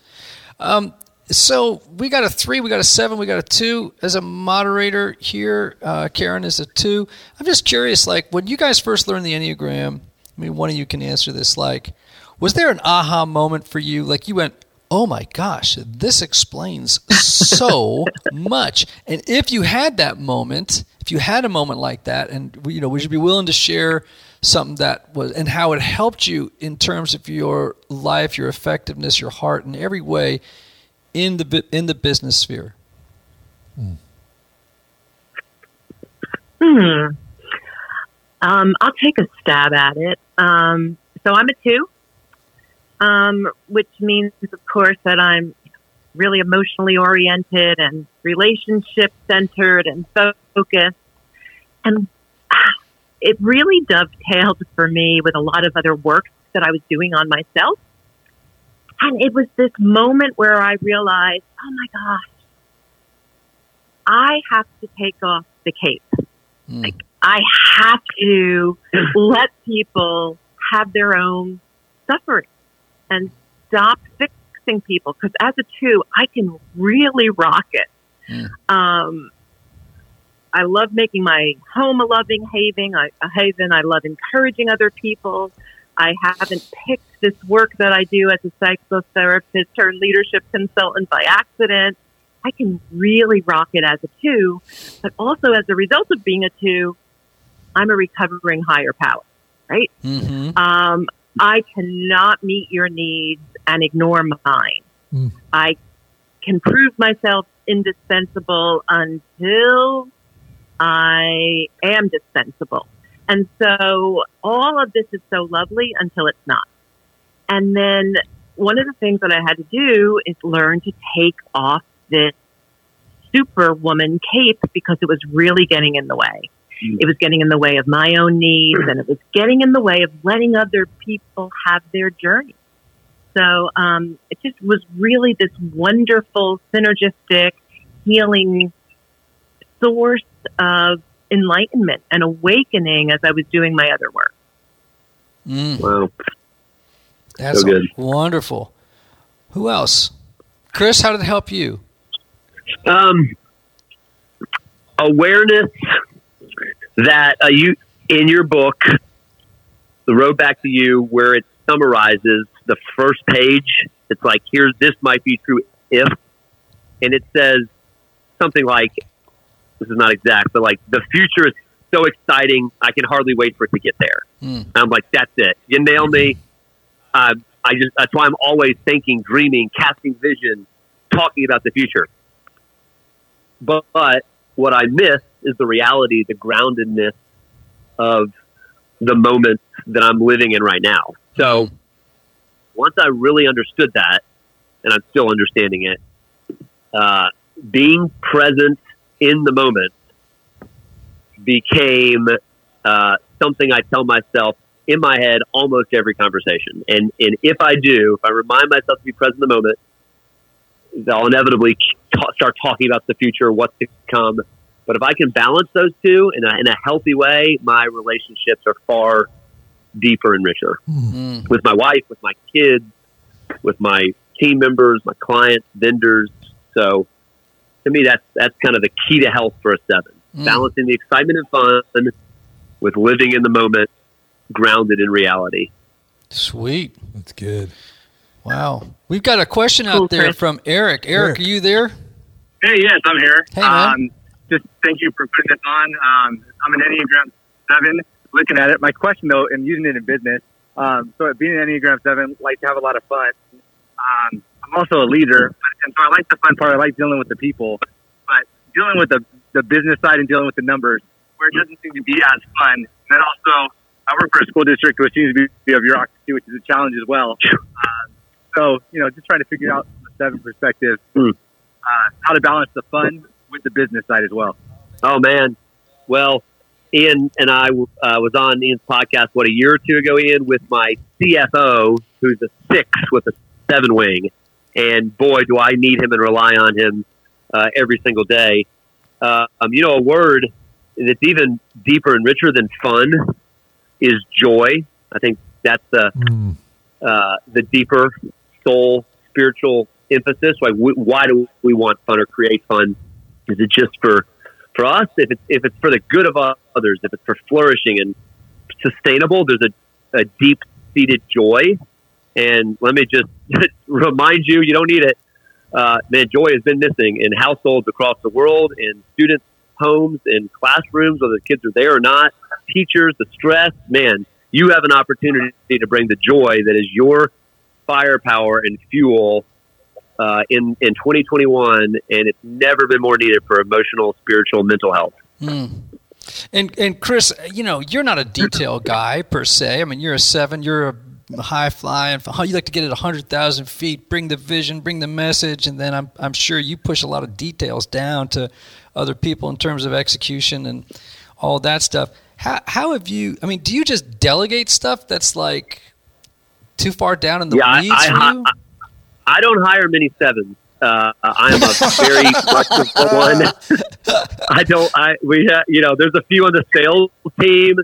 Um, so we got a three, we got a seven, we got a two. As a moderator here, uh, Karen is a two. I'm just curious, like when you guys first learned the Enneagram, I mean, one of you can answer this. Like, was there an aha moment for you? Like you went, oh my gosh, this explains so [LAUGHS] much. And if you had that moment, if you had a moment like that, and you know, would you be willing to share something that was and how it helped you in terms of your life, your effectiveness, your heart, in every way? In the in the business sphere? Hmm. Um, I'll take a stab at it. Um, so I'm a two, um, which means, of course, that I'm really emotionally oriented and relationship centered and focused. And it really dovetailed for me with a lot of other work that I was doing on myself. And it was this moment where I realized, oh my gosh, I have to take off the cape. Mm. Like, I have to [CLEARS THROAT] let people have their own suffering and stop fixing people. Because as a two, I can really rock it. Mm. Um, I love making my home a loving haven. I, a haven. I love encouraging other people. I haven't picked this work that I do as a psychotherapist or leadership consultant by accident. I can really rock it as a two, but also as a result of being a two, I'm a recovering higher power, right? Mm-hmm. Um, I cannot meet your needs and ignore mine. Mm. I can prove myself indispensable until I am dispensable. And so all of this is so lovely until it's not. And then one of the things that I had to do is learn to take off this superwoman cape because it was really getting in the way. It was getting in the way of my own needs and it was getting in the way of letting other people have their journey. So um, it just was really this wonderful, synergistic, healing source of enlightenment and awakening as I was doing my other work. Mm, Wow. that's So good. wonderful. Who else? Chris, how did it help you? Um, awareness that uh, you in your book, the road back to you, where it summarizes the first page. It's like here's this might be true if, and it says something like this is not exact, but like the future is so exciting, I can hardly wait for it to get there. Mm. I'm like, that's it. You nailed me. Uh, I just that's why I'm always thinking, dreaming, casting vision, talking about the future. but, but what I miss is the reality, the groundedness of the moment that I'm living in right now. So once I really understood that, and I'm still understanding it, uh, being present in the moment became uh, something I tell myself in my head almost every conversation. And and if I do, if I remind myself to be present in the moment, I'll inevitably ta- start talking about the future, what's to come. But if I can balance those two in a, in a healthy way, my relationships are far deeper and richer Mm. with my wife, with my kids, with my team members, my clients, vendors. So to me, that's that's kind of the key to health for a seven: Mm. balancing the excitement and fun with living in the moment, grounded in reality. Sweet. That's good. Wow. We've got a question out Cool, there Chris. from Eric. Eric, Eric. are you there? Hey, yes, I'm here. Hey, man. Um, just thank you for putting this on. Um, I'm an Enneagram 7, looking at it. My question, though, and using it in business, um, so being an Enneagram 7, like to have a lot of fun. Um, I'm also a leader, and so I like the fun part. I like dealing with the people, but dealing with the, the business side and dealing with the numbers, where it doesn't seem to be as fun. And then also, I work for a school district, which seems to be a bureaucracy, which is a challenge as well. Um, so, you know, just trying to figure out from a seven perspective Hmm. uh, how to balance the fun with the business side as well. Oh man, well, Ian and I uh, was on Ian's podcast what a year or two ago, Ian, with my CFO, who's a six with a seven wing, and boy, do I need him and rely on him uh, every single day. Uh, um, you know, a word that's even deeper and richer than fun is joy. I think that's the Mm. uh, the deeper soul spiritual emphasis. Like, w- why do we want fun or create fun? Is it just for for us? If it's if it's for the good of others, if it's for flourishing and sustainable, there's a, a deep seated joy. And let me just [LAUGHS] remind you, you don't need it. Uh, man, joy has been missing in households across the world, in students' homes, in classrooms, whether the kids are there or not. Teachers, the stress, man, you have an opportunity to bring the joy that is your firepower and fuel uh, in in 2021, and it's never been more needed for emotional, spiritual, mental health. Mm. And and Chris, you know, you're not a detail guy per se. I mean, you're a seven. You're a high flying. You like to get at hundred thousand feet, bring the vision, bring the message, and then I'm I'm sure you push a lot of details down to other people in terms of execution and all that stuff. How how have you? I mean, do you just delegate stuff that's like too far down in the Yeah, I- weeds I- I- you? I don't hire many sevens. Uh, I am a very [LAUGHS] flexible one. I don't. I we ha, you know there's a few on the sales team.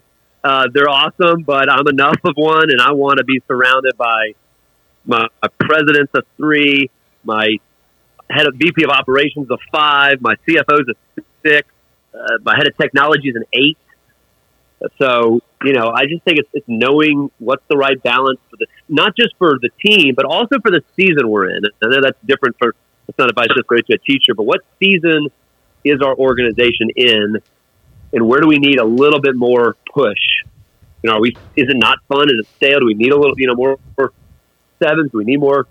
Uh, they're awesome, but I'm enough of one, and I want to be surrounded by my, my president's a three, my head of VP of operations a five, my CFO's a six, uh, my head of technology is an eight. So you know, I just think it's, it's knowing what's the right balance for the not just for the team, but also for the season we're in. I know that's different for it's not advice just great to a teacher, but what season is our organization in, and where do we need a little bit more push? You know, are we is it not fun? Is it stale? Do we need a little, you know, more, more sevens? Do we need more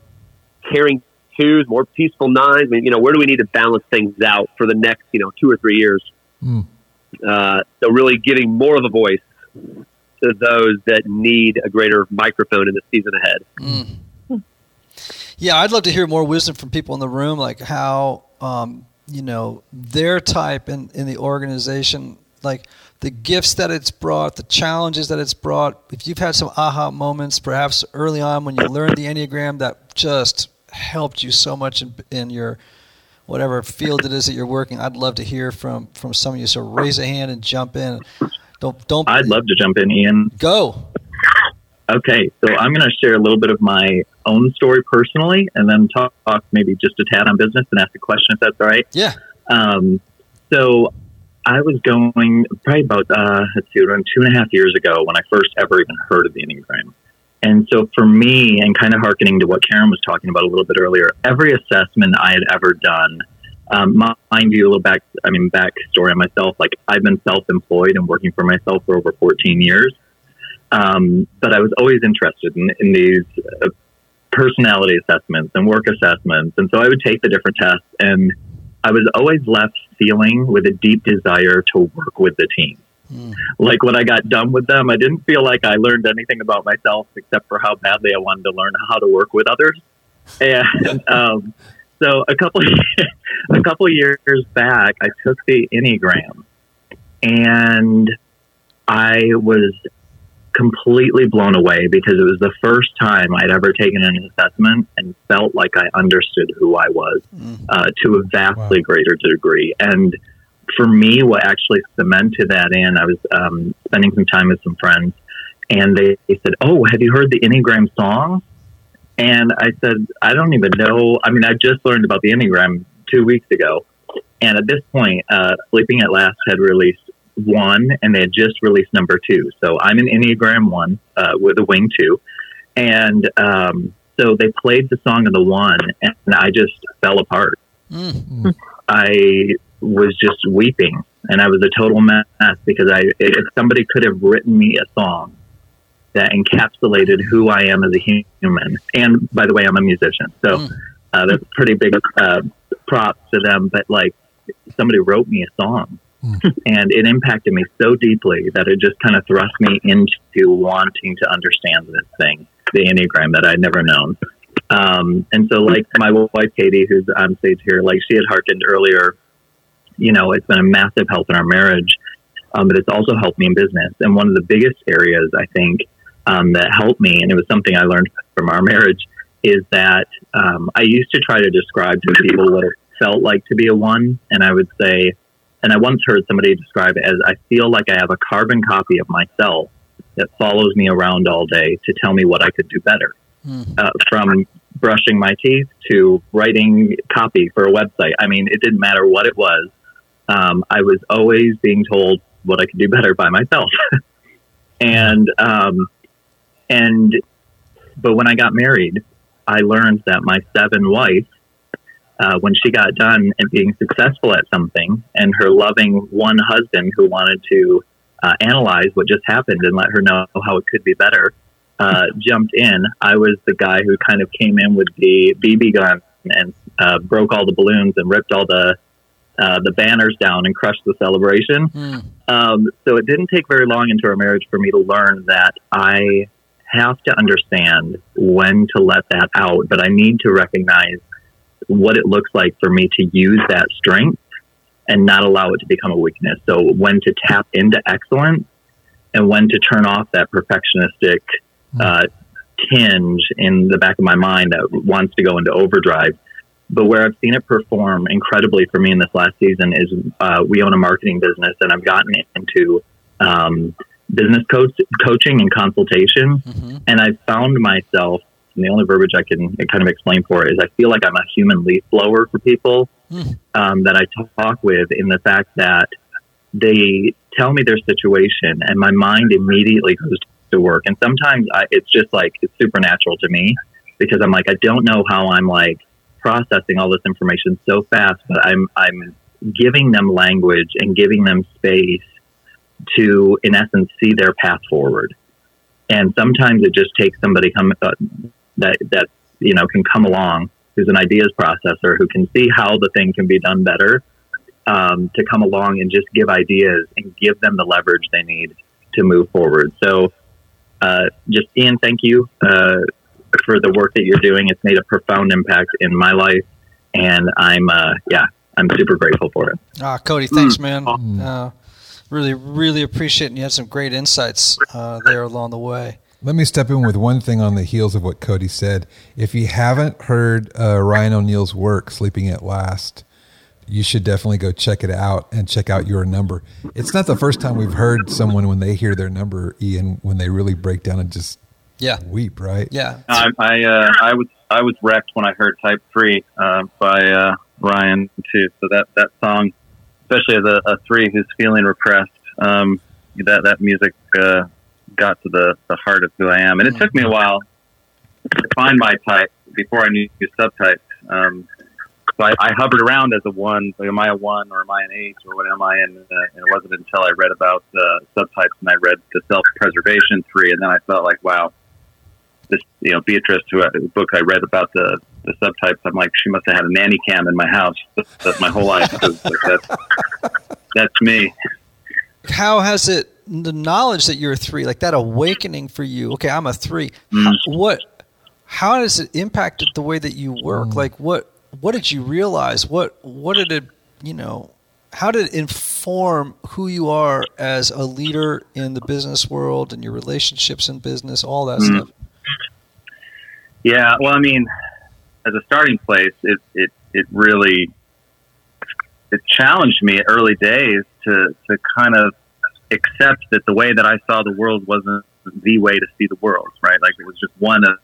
caring twos, more peaceful nines? I mean, you know, where do we need to balance things out for the next, you know, two or three years? Mm. Uh, so really giving more of a voice to those that need a greater microphone in the season ahead. Mm. Yeah, I'd love to hear more wisdom from people in the room, like how um, you know their type in, in the organization, like the gifts that it's brought, the challenges that it's brought. If you've had some aha moments, perhaps early on when you learned the enneagram, that just helped you so much in, in your whatever field it is that you're working. I'd love to hear from from some of you. So raise a hand and jump in. Don't don't. I'd love to jump in, Ian. go. Okay, so I'm going to share a little bit of my own story personally, and then talk, talk maybe just a tad on business and ask a question if that's all right. Yeah. Um, so I was going probably about uh, let's see, around two and a half years ago when I first ever even heard of the Enneagram. And so for me, and kind of hearkening to what Karen was talking about a little bit earlier, every assessment I had ever done, um, mind you, a little back, I mean, backstory on myself, like I've been self-employed and working for myself for over 14 years. Um, but I was always interested in, in these uh, personality assessments and work assessments. And so I would take the different tests and I was always left feeling with a deep desire to work with the team. Mm. Like when I got done with them, I didn't feel like I learned anything about myself except for how badly I wanted to learn how to work with others. And [LAUGHS] um, so a couple [LAUGHS] a couple years back, I took the Enneagram, and I was completely blown away because it was the first time I'd ever taken an assessment and felt like I understood who I was mm. uh, to a vastly wow. greater degree. And for me, what actually cemented that in, I was um, spending some time with some friends, and they, they said, "Oh, have you heard the Enneagram song?" And I said, "I don't even know. I mean, I just learned about the Enneagram two weeks ago." And at this point, uh, Sleeping at Last had released one, and they had just released number two. So I'm an Enneagram one uh, with a wing two, and um, so they played the song of the one, and I just fell apart. Mm-hmm. I was just weeping, and I was a total mess because I if somebody could have written me a song that encapsulated who I am as a human, and by the way, I'm a musician, so mm. uh, that's pretty big uh, props to them. But like somebody wrote me a song Hmm. and it impacted me so deeply that it just kind of thrust me into wanting to understand this thing, the Enneagram that I'd never known. Um, and so, like my wife Katie, who's on stage here, like she had hearkened earlier, you know, it's been a massive help in our marriage, um, but it's also helped me in business. And one of the biggest areas I think um, that helped me, and it was something I learned from our marriage, is that um, I used to try to describe to people what it felt like to be a one, and I would say, and I once heard somebody describe it as I feel like I have a carbon copy of myself that follows me around all day to tell me what I could do better. Mm. Uh, from brushing my teeth to writing copy for a website. I mean, it didn't matter what it was. Um, I was always being told what I could do better by myself. [LAUGHS] and, um, and, but when I got married, I learned that my seven wife uh, when she got done and being successful at something, and her loving one husband who wanted to uh, analyze what just happened and let her know how it could be better, uh, [LAUGHS] jumped in. I was the guy who kind of came in with the BB gun and uh, broke all the balloons and ripped all the uh, the banners down and crushed the celebration. Mm. Um, so it didn't take very long into our marriage for me to learn that I have to understand when to let that out, but I need to recognize what it looks like for me to use that strength and not allow it to become a weakness. So when to tap into excellence and when to turn off that perfectionistic hmm. uh, tinge in the back of my mind that wants to go into overdrive. But where I've seen it perform incredibly for me in this last season is uh, we own a marketing business and I've gotten into um, business coach, coaching and consultation. Mm-hmm. And I've found myself and the only verbiage I can kind of explain for it is I feel like I'm a human leaf blower for people mm. um, that I talk with in the fact that they tell me their situation and my mind immediately goes to work. And sometimes I, it's just like it's supernatural to me because I'm like I don't know how I'm like processing all this information so fast, but I'm I'm giving them language and giving them space to, in essence, see their path forward. And sometimes it just takes somebody come uh, that that you know can come along who's an ideas processor who can see how the thing can be done better um, to come along and just give ideas and give them the leverage they need to move forward. So, uh, just Ian, thank you uh, for the work that you're doing. It's made a profound impact in my life, and I'm uh, yeah, I'm super grateful for it. Ah, Cody, thanks, man. Uh, really, really appreciate it. And you had some great insights uh, there along the way. Let me step in with one thing on the heels of what Cody said. If you haven't heard uh, Ryan O'Neal's work, Sleeping at Last, you should definitely go check it out and check out your number. It's not the first time we've heard someone when they hear their number, Ian, when they really break down and just yeah weep, right? Yeah. I I, uh, I was I was wrecked when I heard Type Three uh, by uh, Ryan too. So that that song, especially as a, a three who's feeling repressed, um, that that music uh, got to the, the heart of who I am. And it took me a while to find my type before I knew subtypes. Um, so I, I hovered around as a one. Like, am I a one or am I an eight or what am I? And, uh, and it wasn't until I read about uh, subtypes and I read the self preservation three, and then I felt like, wow, this you know Beatrice, who the book I read about the the subtypes. I'm like, she must have had a nanny cam in my house. That's, [LAUGHS] that's my whole life. like, that's, that's me. How has it the knowledge that you're a three, like that awakening for you? Okay, I'm a three. Mm. How, what? How has it impact the way that you work? Like what? What did you realize? What? What did it? You know, how did it inform who you are as a leader in the business world and your relationships in business, all that Mm. stuff? Yeah, well, I mean, as a starting place, it it it really it challenged me early days to to kind of accept that the way that I saw the world wasn't the way to see the world, right? Like it was just one of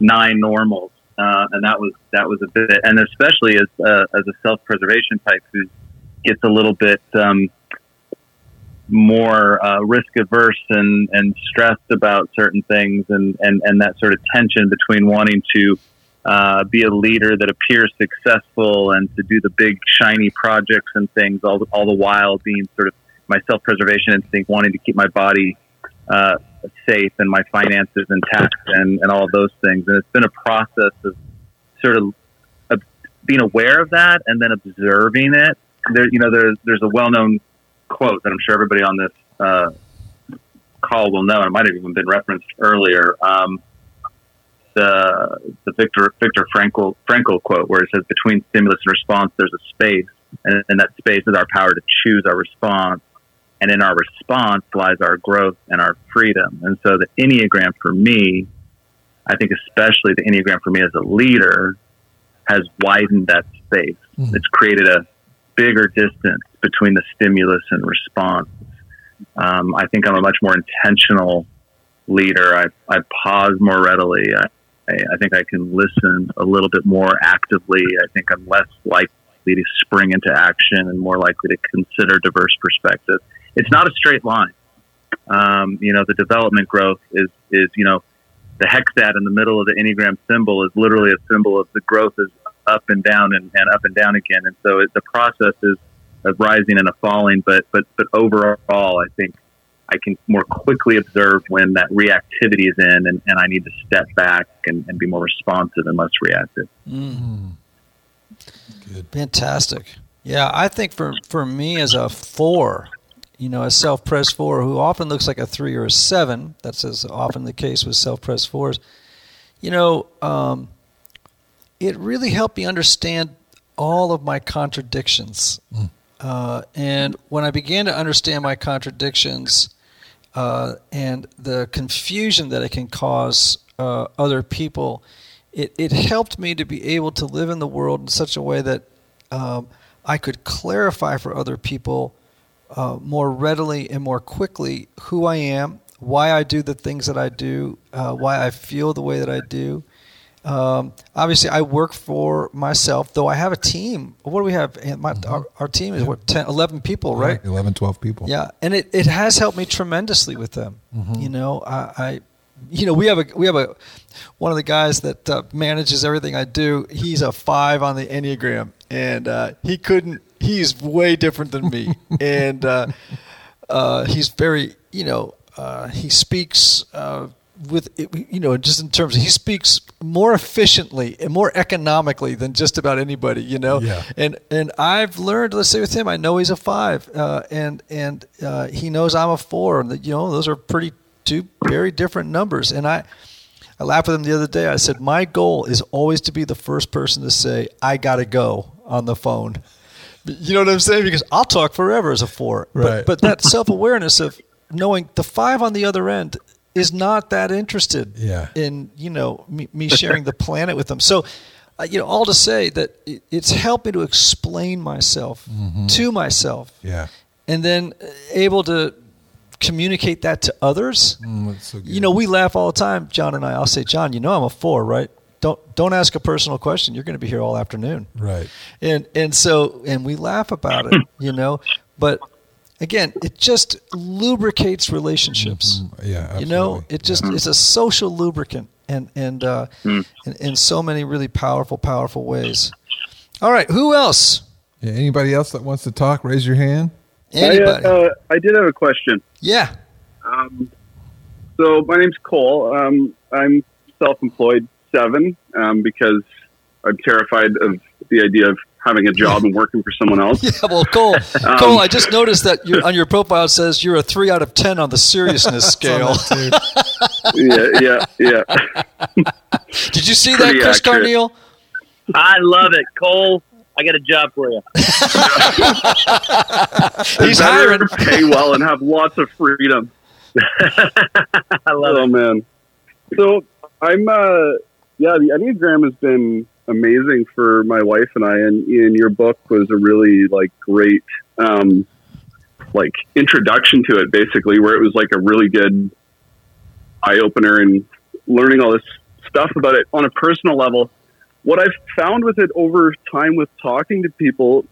nine normals, uh, and that was that was a bit, and especially as uh, as a self preservation type who gets a little bit. Um, more uh, risk averse and, and stressed about certain things and, and, and that sort of tension between wanting to uh, be a leader that appears successful and to do the big shiny projects and things all all the while being sort of my self-preservation instinct wanting to keep my body uh, safe and my finances intact and, and all of those things and it's been a process of sort of, being aware of that and then observing it there you know there's there's a well-known quote that I'm sure everybody on this uh, call will know. It might have even been referenced earlier. Um, the the Viktor Viktor Frankl Frankl quote, where it says, "Between stimulus and response, there's a space, and in that space is our power to choose our response, and in our response lies our growth and our freedom." And so, the Enneagram for me, I think, especially the Enneagram for me as a leader, has widened that space. Mhm. It's created a bigger distance between the stimulus and response. Um, I think I'm a much more intentional leader. I, I pause more readily. I, I think I can listen a little bit more actively. I think I'm less likely to spring into action and more likely to consider diverse perspectives. It's not a straight line. Um, you know, the development growth is, is, you know, the hexad in the middle of the Enneagram symbol is literally a symbol of the growth is up and down and, and up and down again. And so it, the process is of rising and a falling, but, but, but overall, I think I can more quickly observe when that reactivity is in and, and I need to step back and, and be more responsive and less reactive. Mm. Good. Fantastic. Yeah, I think for for me as a four, you know, a self-press four who often looks like a three or a seven. That's as often the case with self-press fours. You know, um, it really helped me understand all of my contradictions. Uh, and when I began to understand my contradictions uh, and the confusion that it can cause uh, other people, it, it helped me to be able to live in the world in such a way that um, I could clarify for other people uh, more readily and more quickly who I am, why I do the things that I do, uh, why I feel the way that I do. Um, obviously, I work for myself, though I have a team. What do we have? My, our, our team is what, 10, 11 people, right? 11, 12 people. Yeah, and it, it has helped me tremendously with them. You know, I, I, you know, we have a we have a one of the guys that uh, manages everything I do. He's a five on the enneagram, and uh, he couldn't. He's way different than me, [LAUGHS] and uh, uh, he's very, you know, uh, he speaks. Uh, with you know just in terms of he speaks more efficiently and more economically than just about anybody you know Yeah. and and I've learned let's say with him I know he's a five uh, and and uh, he knows I'm a four and that you know those are pretty two very different numbers and I I laughed with him the other day I said my goal is always to be the first person to say I gotta go on the phone you know what I'm saying because I'll talk forever as a four Right. but but that [LAUGHS] self awareness of knowing the five on the other end is not that interested Yeah. in you know me, me sharing the [LAUGHS] planet with them. So, uh, you know, all to say that it, it's helped me to explain myself to myself, Yeah. and then uh, able to communicate that to others. Mm, that's so good. You know, we laugh all the time, John and I. I'll say, John, you know, I'm a four, right? Don't don't ask a personal question. You're going to be here all afternoon right. and and so and we laugh about it you know but again it just lubricates relationships Mm, yeah. Absolutely. you know it just it's a social lubricant and and uh in, in so many really powerful powerful ways all right who else Yeah, anybody else that wants to talk, raise your hand. Anybody I, uh, I did have a question. yeah Um, so my name's Cole. Um, I'm self-employed seven um, because I'm terrified of the idea of having a job and working for someone else. [LAUGHS] Yeah, well, Cole, Um, Cole, I just noticed that you're, on your profile it says you're a three out of ten on the seriousness [LAUGHS] scale. yeah, yeah, yeah. [LAUGHS] Did you see that, Chris accurate. Carneal? I love it, Cole. I got a job for you. [LAUGHS] He's hiring. pay well and have lots of freedom. [LAUGHS] I love oh it. man. So I'm uh yeah, the Enneagram has been amazing for my wife and I and Ian your book was a really like great um like introduction to it basically where it was like a really good eye opener and learning all this stuff about it on a personal level. What I've found with it over time with talking to people,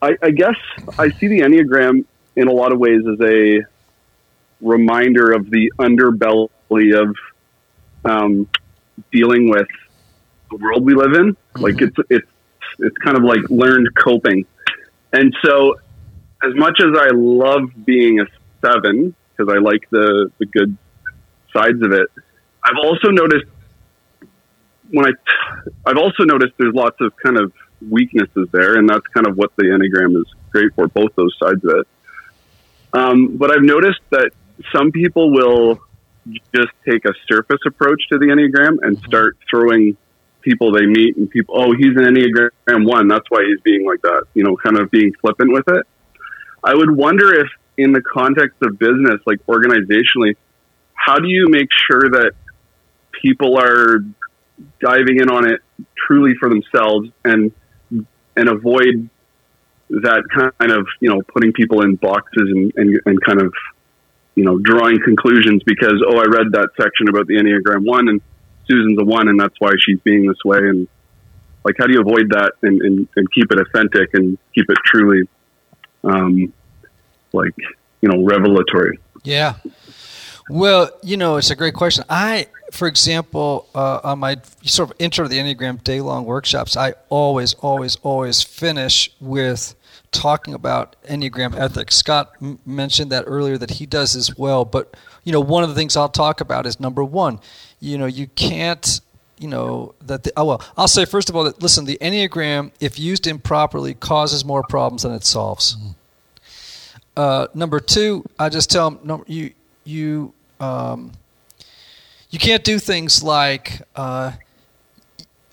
I, I guess I see the Enneagram in a lot of ways as a reminder of the underbelly of um, dealing with the world we live in. Like it's it's it's kind of like learned coping. And so, as much as I love being a seven because I like the the good sides of it, I've also noticed when I I've also noticed there's lots of kind of weaknesses there, and that's kind of what the enneagram is great for, both those sides of it. Um, but I've noticed that some people will just take a surface approach to the enneagram and start throwing people they meet and people, oh, he's an enneagram one, that's why he's being like that, you know, kind of being flippant with it. I would wonder if, in the context of business, like organizationally, how do you make sure that people are diving in on it truly for themselves and and avoid that kind of you know putting people in boxes and, and, and kind of you know drawing conclusions because oh I read that section about the Enneagram one and Susan's a one and that's why she's being this way and like how do you avoid that and, and, and keep it authentic and keep it truly um, like you know revelatory Yeah. Well, you know, it's a great question. I, for example, uh, on my sort of intro to the Enneagram day long workshops, I always, always, always finish with talking about Enneagram ethics. Scott m- mentioned that earlier that he does as well. But, you know, one of the things I'll talk about is number one, you know, you can't you know that the, oh well i'll say first of all that listen the enneagram if used improperly causes more problems than it solves uh, number two i just tell them no, you you um, you can't do things like uh,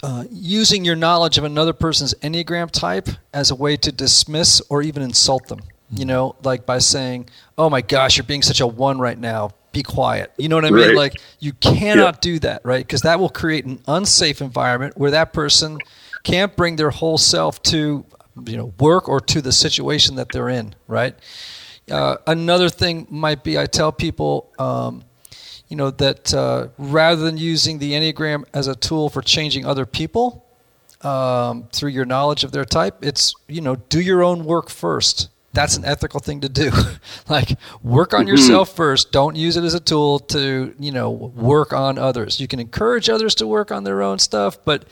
uh, using your knowledge of another person's enneagram type as a way to dismiss or even insult them you know? Like by saying oh my gosh you're being such a one right now. Be quiet. You know what i mean? Right. like you cannot do that right? Because that will create an unsafe environment where that person can't bring their whole self to you know work or to the situation that they're in right? Uh, another thing might be I tell people, um, you know, that uh, rather than using the Enneagram as a tool for changing other people um, through your knowledge of their type, it's, you know, do your own work first. That's an ethical thing to do. [LAUGHS] like, work on yourself first. Don't use it as a tool to, you know, work on others. You can encourage others to work on their own stuff, but,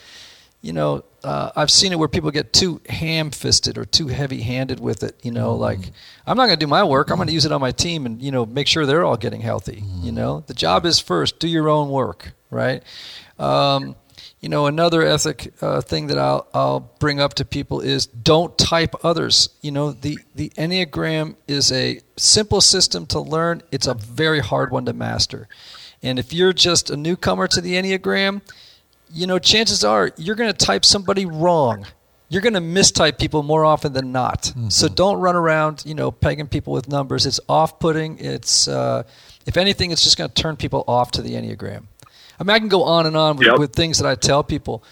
you know, uh, I've seen it where people get too ham-fisted or too heavy-handed with it. You know, like I'm not going to do my work. I'm going to use it on my team and you know make sure they're all getting healthy. You know, the job is first. Do your own work, right? Um, you know, another ethic uh, thing that I'll I'll bring up to people is don't type others. You know, the the Enneagram is a simple system to learn. It's a very hard one to master. And if you're just a newcomer to the Enneagram, you know, chances are you're going to type somebody wrong. You're going to mistype people more often than not. So don't run around, you know, pegging people with numbers. It's off-putting. It's, uh, if anything, it's just going to turn people off to the Enneagram. I mean, I can go on and on with, Yep. with things that I tell people.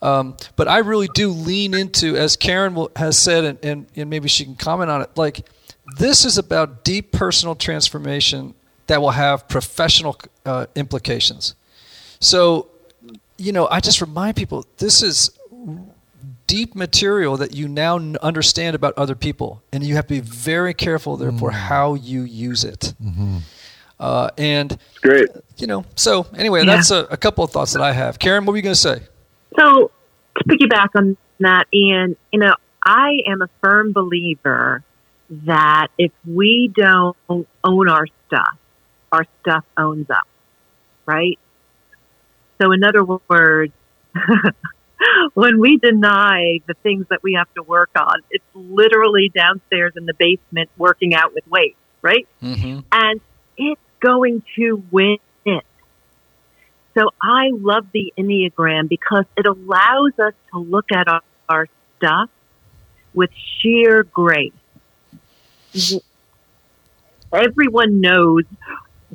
Um, but I really do lean into, as Karen will, has said, and, and, and maybe she can comment on it, like this is about deep personal transformation that will have professional uh, implications. So, you know, I just remind people this is deep material that you now understand about other people, and you have to be very careful, therefore, how you use it. Uh, and it's great you know, so anyway, Yeah. that's a, a couple of thoughts that I have. Karen, what were you going to say? So to piggyback on that, Ian, you know, I am a firm believer that if we don't own our stuff, our stuff owns us, right? So in other words, [LAUGHS] when we deny the things that we have to work on, it's literally downstairs in the basement working out with weights, right? Mm-hmm. And it's going to win. It. So I love the Enneagram because it allows us to look at our, our stuff with sheer grace. Everyone knows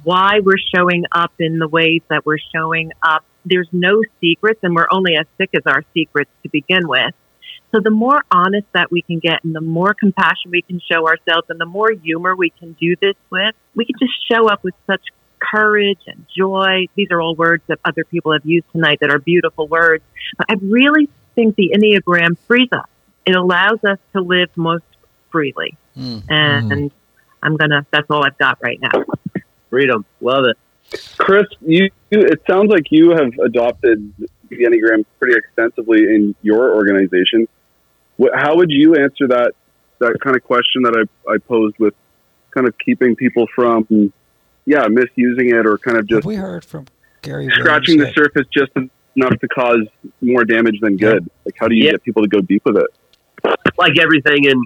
why we're showing up in the ways that we're showing up. There's no secrets, and we're only as sick as our secrets to begin with. So the more honest that we can get and the more compassion we can show ourselves and the more humor we can do this with, we can just show up with such courage and joy. These are all words that other people have used tonight that are beautiful words. But I really think the Enneagram frees us. It allows us to live most freely. Mm. And I'm going to, that's all I've got right now. Freedom. Love it. Chris, you, you it sounds like you have adopted the Enneagram pretty extensively in your organization. What, how would you answer that that kind of question that I, I posed with kind of keeping people from, yeah, misusing it or kind of just Have we heard from Gary scratching the Williams surface just enough to cause more damage than good? Like, how do you Yeah. get people to go deep with it? like everything in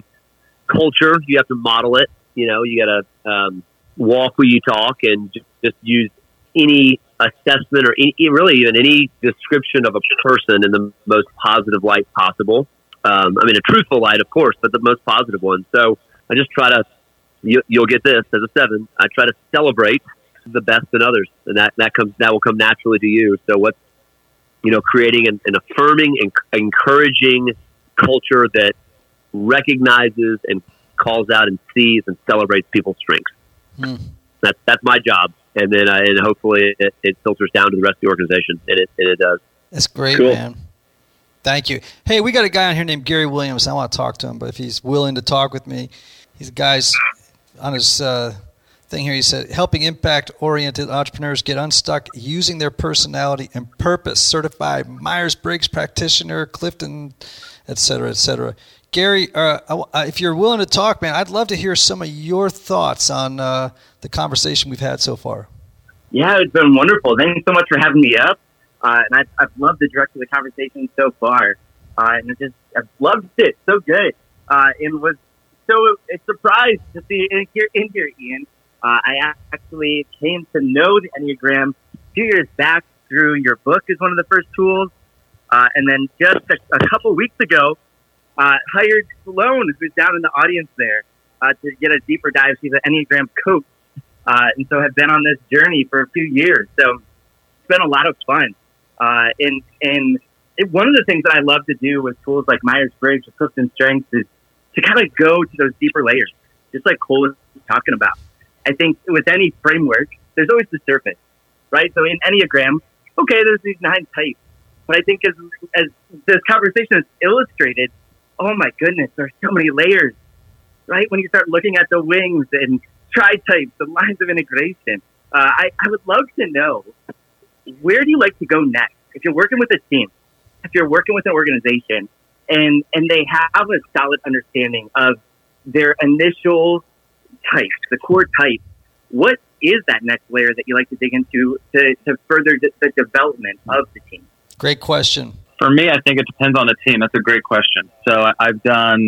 culture, you have to model it. You know, you got to um, walk where you talk and just, use any assessment or any, really even any description of a person in the most positive light possible. Um, I mean, a truthful light, of course, but the most positive one. So I just try to, you, you'll get this as a seven. I try to celebrate the best in others, and that that comes that will come naturally to you. So what's you know, creating an, an affirming and encouraging culture that recognizes and calls out and sees and celebrates people's strengths. Hmm. That's that's my job, and then I, and hopefully it, it filters down to the rest of the organization, and it and it does. That's great, Cool. man. Thank you. Hey, we got a guy on here named Gary Williams. I want to talk to him, but if he's willing to talk with me, he's a guy's on his uh, thing here. He said, helping impact oriented entrepreneurs get unstuck using their personality and purpose. Certified Myers Briggs practitioner, Clifton, et cetera, et cetera. Gary, uh, uh, if you're willing to talk, man, I'd love to hear some of your thoughts on uh, the conversation we've had so far. Yeah, it's been wonderful. Thanks so much for having me up. Uh, and I've, I've loved the direction of the conversation so far. Uh, and just, I've loved it. So good. Uh, and was so surprised to see in here, in here Ian. Uh, I actually came to know the Enneagram few years back through your book as one of the first tools. Uh, and then just a, a couple weeks ago, uh, hired Sloan, who's down in the audience there, uh, to get a deeper dive. She's an Enneagram coach. Uh, and so have been on this journey for a few years. So it's been a lot of fun. Uh, and and it, one of the things that I love to do with tools like Myers Briggs or Clifton Strengths is to kind of go to those deeper layers, just like Cole was talking about. I think with any framework, there's always the surface, right? So in Enneagram, okay, there's these nine types. But I think as, as this conversation is illustrated, oh my goodness, there's so many layers, right? When you start looking at the wings and tri types, the lines of integration, uh, I, I would love to know where do you like to go next? If you're working with a team, if you're working with an organization, and and they have a solid understanding of their initial types, the core type, what is that next layer that you like to dig into to, to further the, the development of the team? Great question. For me, I think it depends on the team. That's a great question. So I've done,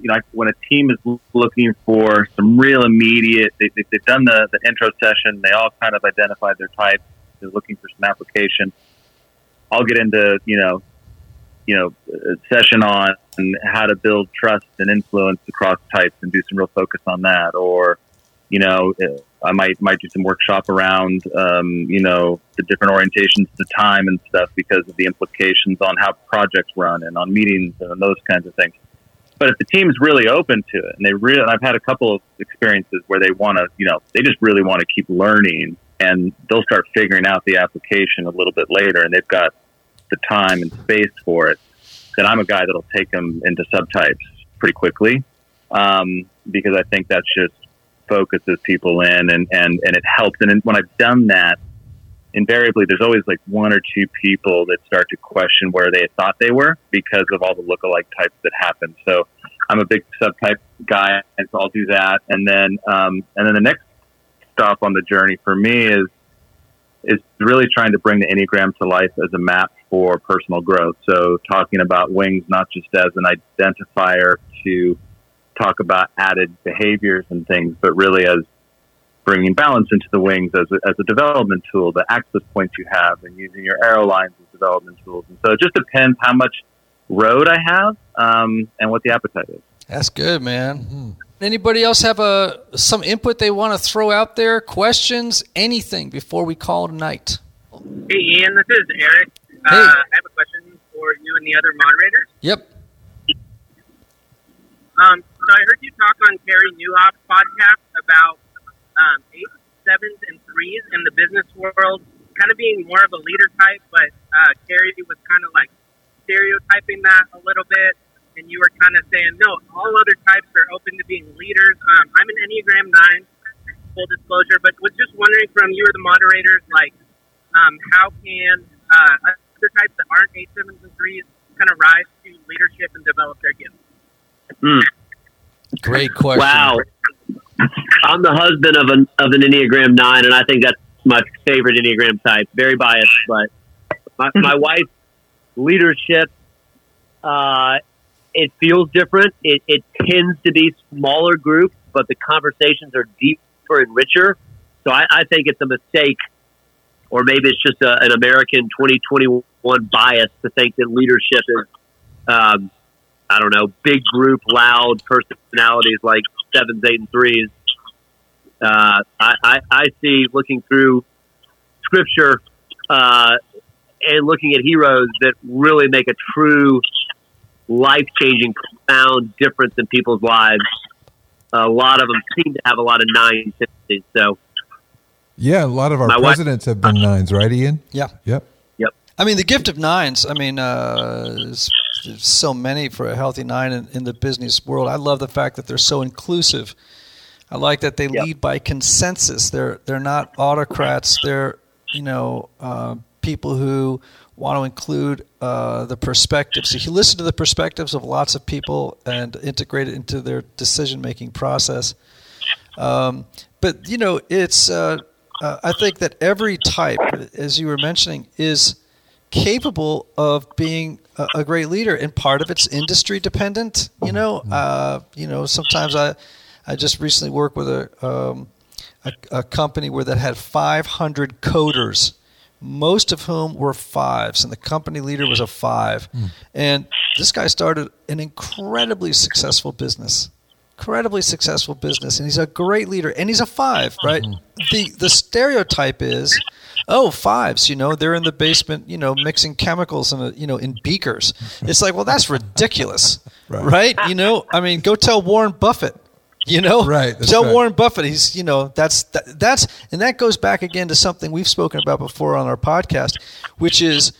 you know, when a team is looking for some real immediate, they, they've done the, the intro session. They all kind of identified their type. They're looking for some application. I'll get into, you know, you know, a session on how to build trust and influence across types and do some real focus on that. Or, you know, I might might do some workshop around, um, you know, the different orientations to time and stuff because of the implications on how projects run and on meetings and those kinds of things. But if the team's really open to it, and they really, and I've had a couple of experiences where they want to, you know, they just really want to keep learning, and they'll start figuring out the application a little bit later, and they've got the time and space for it. Then I'm a guy that'll take them into subtypes pretty quickly um, because I think that's just focuses people in and, and, and it helps. And when I've done that, invariably there's always like one or two people that start to question where they thought they were because of all the lookalike types that happen. So I'm a big subtype guy, and so I'll do that. And then um, and then the next stop on the journey for me is is really trying to bring the enneagram to life as a map for personal growth. So talking about wings not just as an identifier to talk about added behaviors and things, but really as bringing balance into the wings as a, as a development tool, the access points you have, and using your arrow lines as development tools. And so it just depends how much road I have um, and what the appetite is. That's good, man. Mm-hmm. Anybody else have a some input they want to throw out there? Questions? Anything before we call tonight? Hey, Ian. This is Eric. Uh, hey. Uh, I have a question for you and the other moderators. Yep. Um, so I heard you talk on Carey Nieuwhof podcast about um, eights, sevens, and threes in the business world, kind of being more of a leader type, but uh, was kind of like stereotyping that a little bit and you were kind of saying, no, all other types are open to being leaders. Um, I'm an Enneagram 9, full disclosure, but was just wondering from you or the moderators, like, um, how can uh, other types that aren't 8, 7s, and 3s kind of rise to leadership and develop their gifts? Mm. Great question. Wow. I'm the husband of an, of an Enneagram 9, and I think that's my favorite Enneagram type. Very biased, but my, [LAUGHS] my wife's leadership uh, it feels different. It, it tends to be smaller groups, but the conversations are deeper and richer. So I, I think it's a mistake, or maybe it's just a, an American 2021 bias to think that leadership is, um, I don't know, big group, loud personalities like sevens, eight, and threes. Uh, I, I, I see looking through scripture uh, and looking at heroes that really make a true life changing, profound difference in people's lives. A lot of them seem to have a lot of nine tendencies. So, yeah, a lot of our presidents wife, have been nines, right, Ian? Yeah. Yep. I mean, the gift of nines. I mean, uh, so many for a healthy nine in, in, the business world. I love the fact that they're so inclusive. I like that they yep. lead by consensus. They're they're not autocrats. They're you know uh, people who want to include uh, the perspectives. If you listen to the perspectives of lots of people and integrate it into their decision making process. Um, but you know, it's uh, uh, I think that every type, as you were mentioning, is capable of being a, a great leader, and part of it's industry dependent. You know, mm-hmm. uh, you know, sometimes I I just recently worked with a um, a, a company where that had 500 coders most of whom were fives, and the company leader was a five. Mm. And this guy started an incredibly successful business. Incredibly successful business, and he's a great leader, and he's a five, right? Mm-hmm. The the stereotype is, oh, fives, you know, they're in the basement, you know, mixing chemicals in a, you know, in beakers. It's like, well, that's ridiculous, [LAUGHS] right. right? You know, I mean, go tell Warren Buffett you know, [LAUGHS] right? Tell right. Warren Buffett. He's you know that's that, that's and that goes back again to something we've spoken about before on our podcast, which is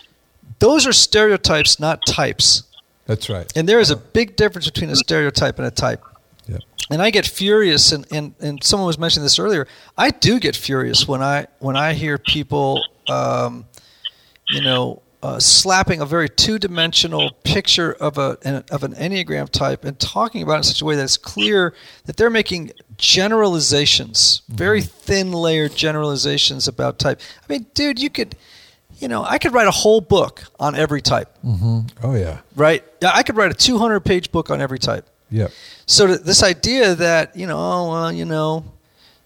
those are stereotypes, not types. That's right. And there is a big difference between a stereotype and a type. Yeah. And I get furious, and, and, and someone was mentioning this earlier. I do get furious when I when I hear people, um, you know, uh, slapping a very two-dimensional picture of a an, of an enneagram type and talking about it in such a way that it's clear that they're making generalizations, very mm-hmm. thin layered generalizations about type. I mean, dude, you could, you know, I could write a whole book on every type. Mm-hmm. Oh yeah, right. Yeah, I could write a 200-page book on every type. Yeah. So this idea that you know, oh well, you know,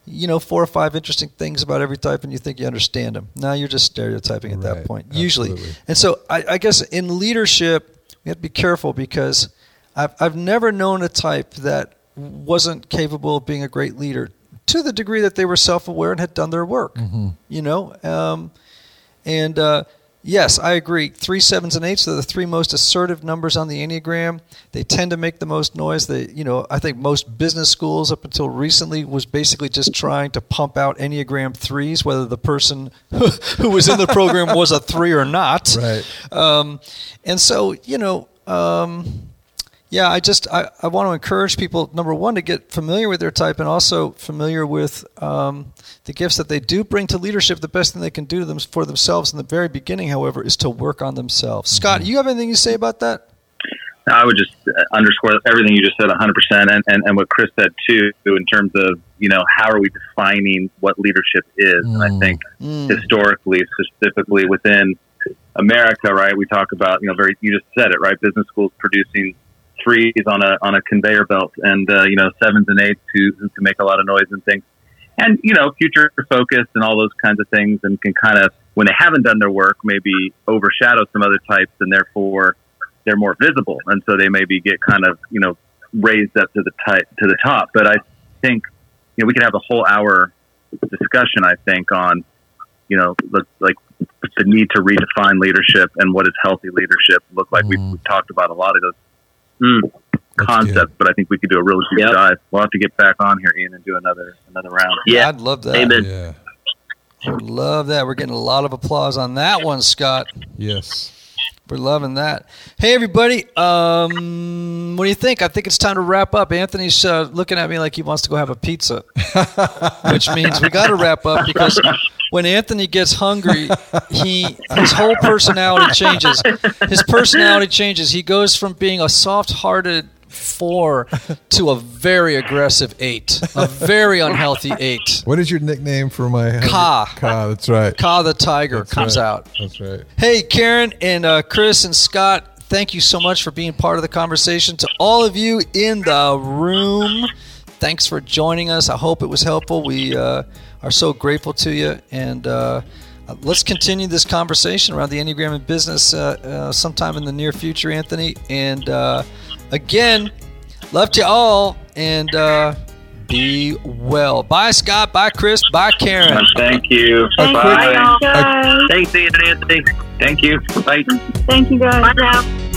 you know four or five interesting things about every type and you think you understand them now you're just stereotyping at right, that point usually absolutely. and so I, I, guess in leadership we have to be careful because I've, I've never known a type that wasn't capable of being a great leader to the degree that they were self-aware and had done their work mm-hmm. you know um, and uh, Yes, I agree. Three sevens and eights are the three most assertive numbers on the Enneagram. They tend to make the most noise. They, you know, I think most business schools up until recently was basically just trying to pump out Enneagram threes, whether the person [LAUGHS] who was in the program was a three or not. [LAUGHS] Right. Um, and so, you know, um, yeah, I just I, I want to encourage people number one to get familiar with their type and also familiar with um, the gifts that they do bring to leadership. The best thing they can do to them for themselves in the very beginning, however, is to work on themselves. Mm-hmm. Scott, you have anything you say about that? I would just uh, underscore everything you just said 100%, and, and, and what Chris said too, in terms of, you know, how are we defining what leadership is? Mm. And I mm. think mm. historically, specifically within America, right? We talk about you know very you just said it right. Business schools producing threes on a on a conveyor belt, and uh, you know sevens and eights who who can make a lot of noise and things, and you know future focused and all those kinds of things, and can kind of when they haven't done their work, maybe overshadow some other types, and therefore they're more visible, and so they maybe get kind of you know raised up to the type to the top. But I think you know we could have a whole hour discussion. I think on you know the, like the need to redefine leadership and what does healthy leadership look like. We've, we've talked about a lot of those mm, concepts, but I think we could do a really deep dive. We'll have to get back on here, Ian, and do another another round. Yeah, I'd love that. Amen. Yeah. I would love that. We're getting a lot of applause on that one, Scott. Yes. We're loving that. Hey, everybody. Um, what do you think? I think it's time to wrap up. Anthony's uh, looking at me like he wants to go have a pizza, which means we got to wrap up because when Anthony gets hungry, he his whole personality changes. His personality changes. He goes from being a soft-hearted four to a very aggressive eight, a very unhealthy eight. What is your nickname for my Ka. Ka, that's right. Ka the tiger That's comes right. out. That's right. Hey, Karen and uh, Chris and Scott, thank you so much for being part of the conversation. To all of you in the room, thanks for joining us. I hope it was helpful. We uh, are so grateful to you. And uh, let's continue this conversation around the Enneagram in business uh, uh, sometime in the near future, Anthony. And uh, again, love to all and uh, be well. Bye, Scott. Bye, Chris. Bye, Karen. Thank you. Thank Bye. you, guys. Thanks, Ian Anthony. Thank you. Bye. Thank you, guys. Bye now.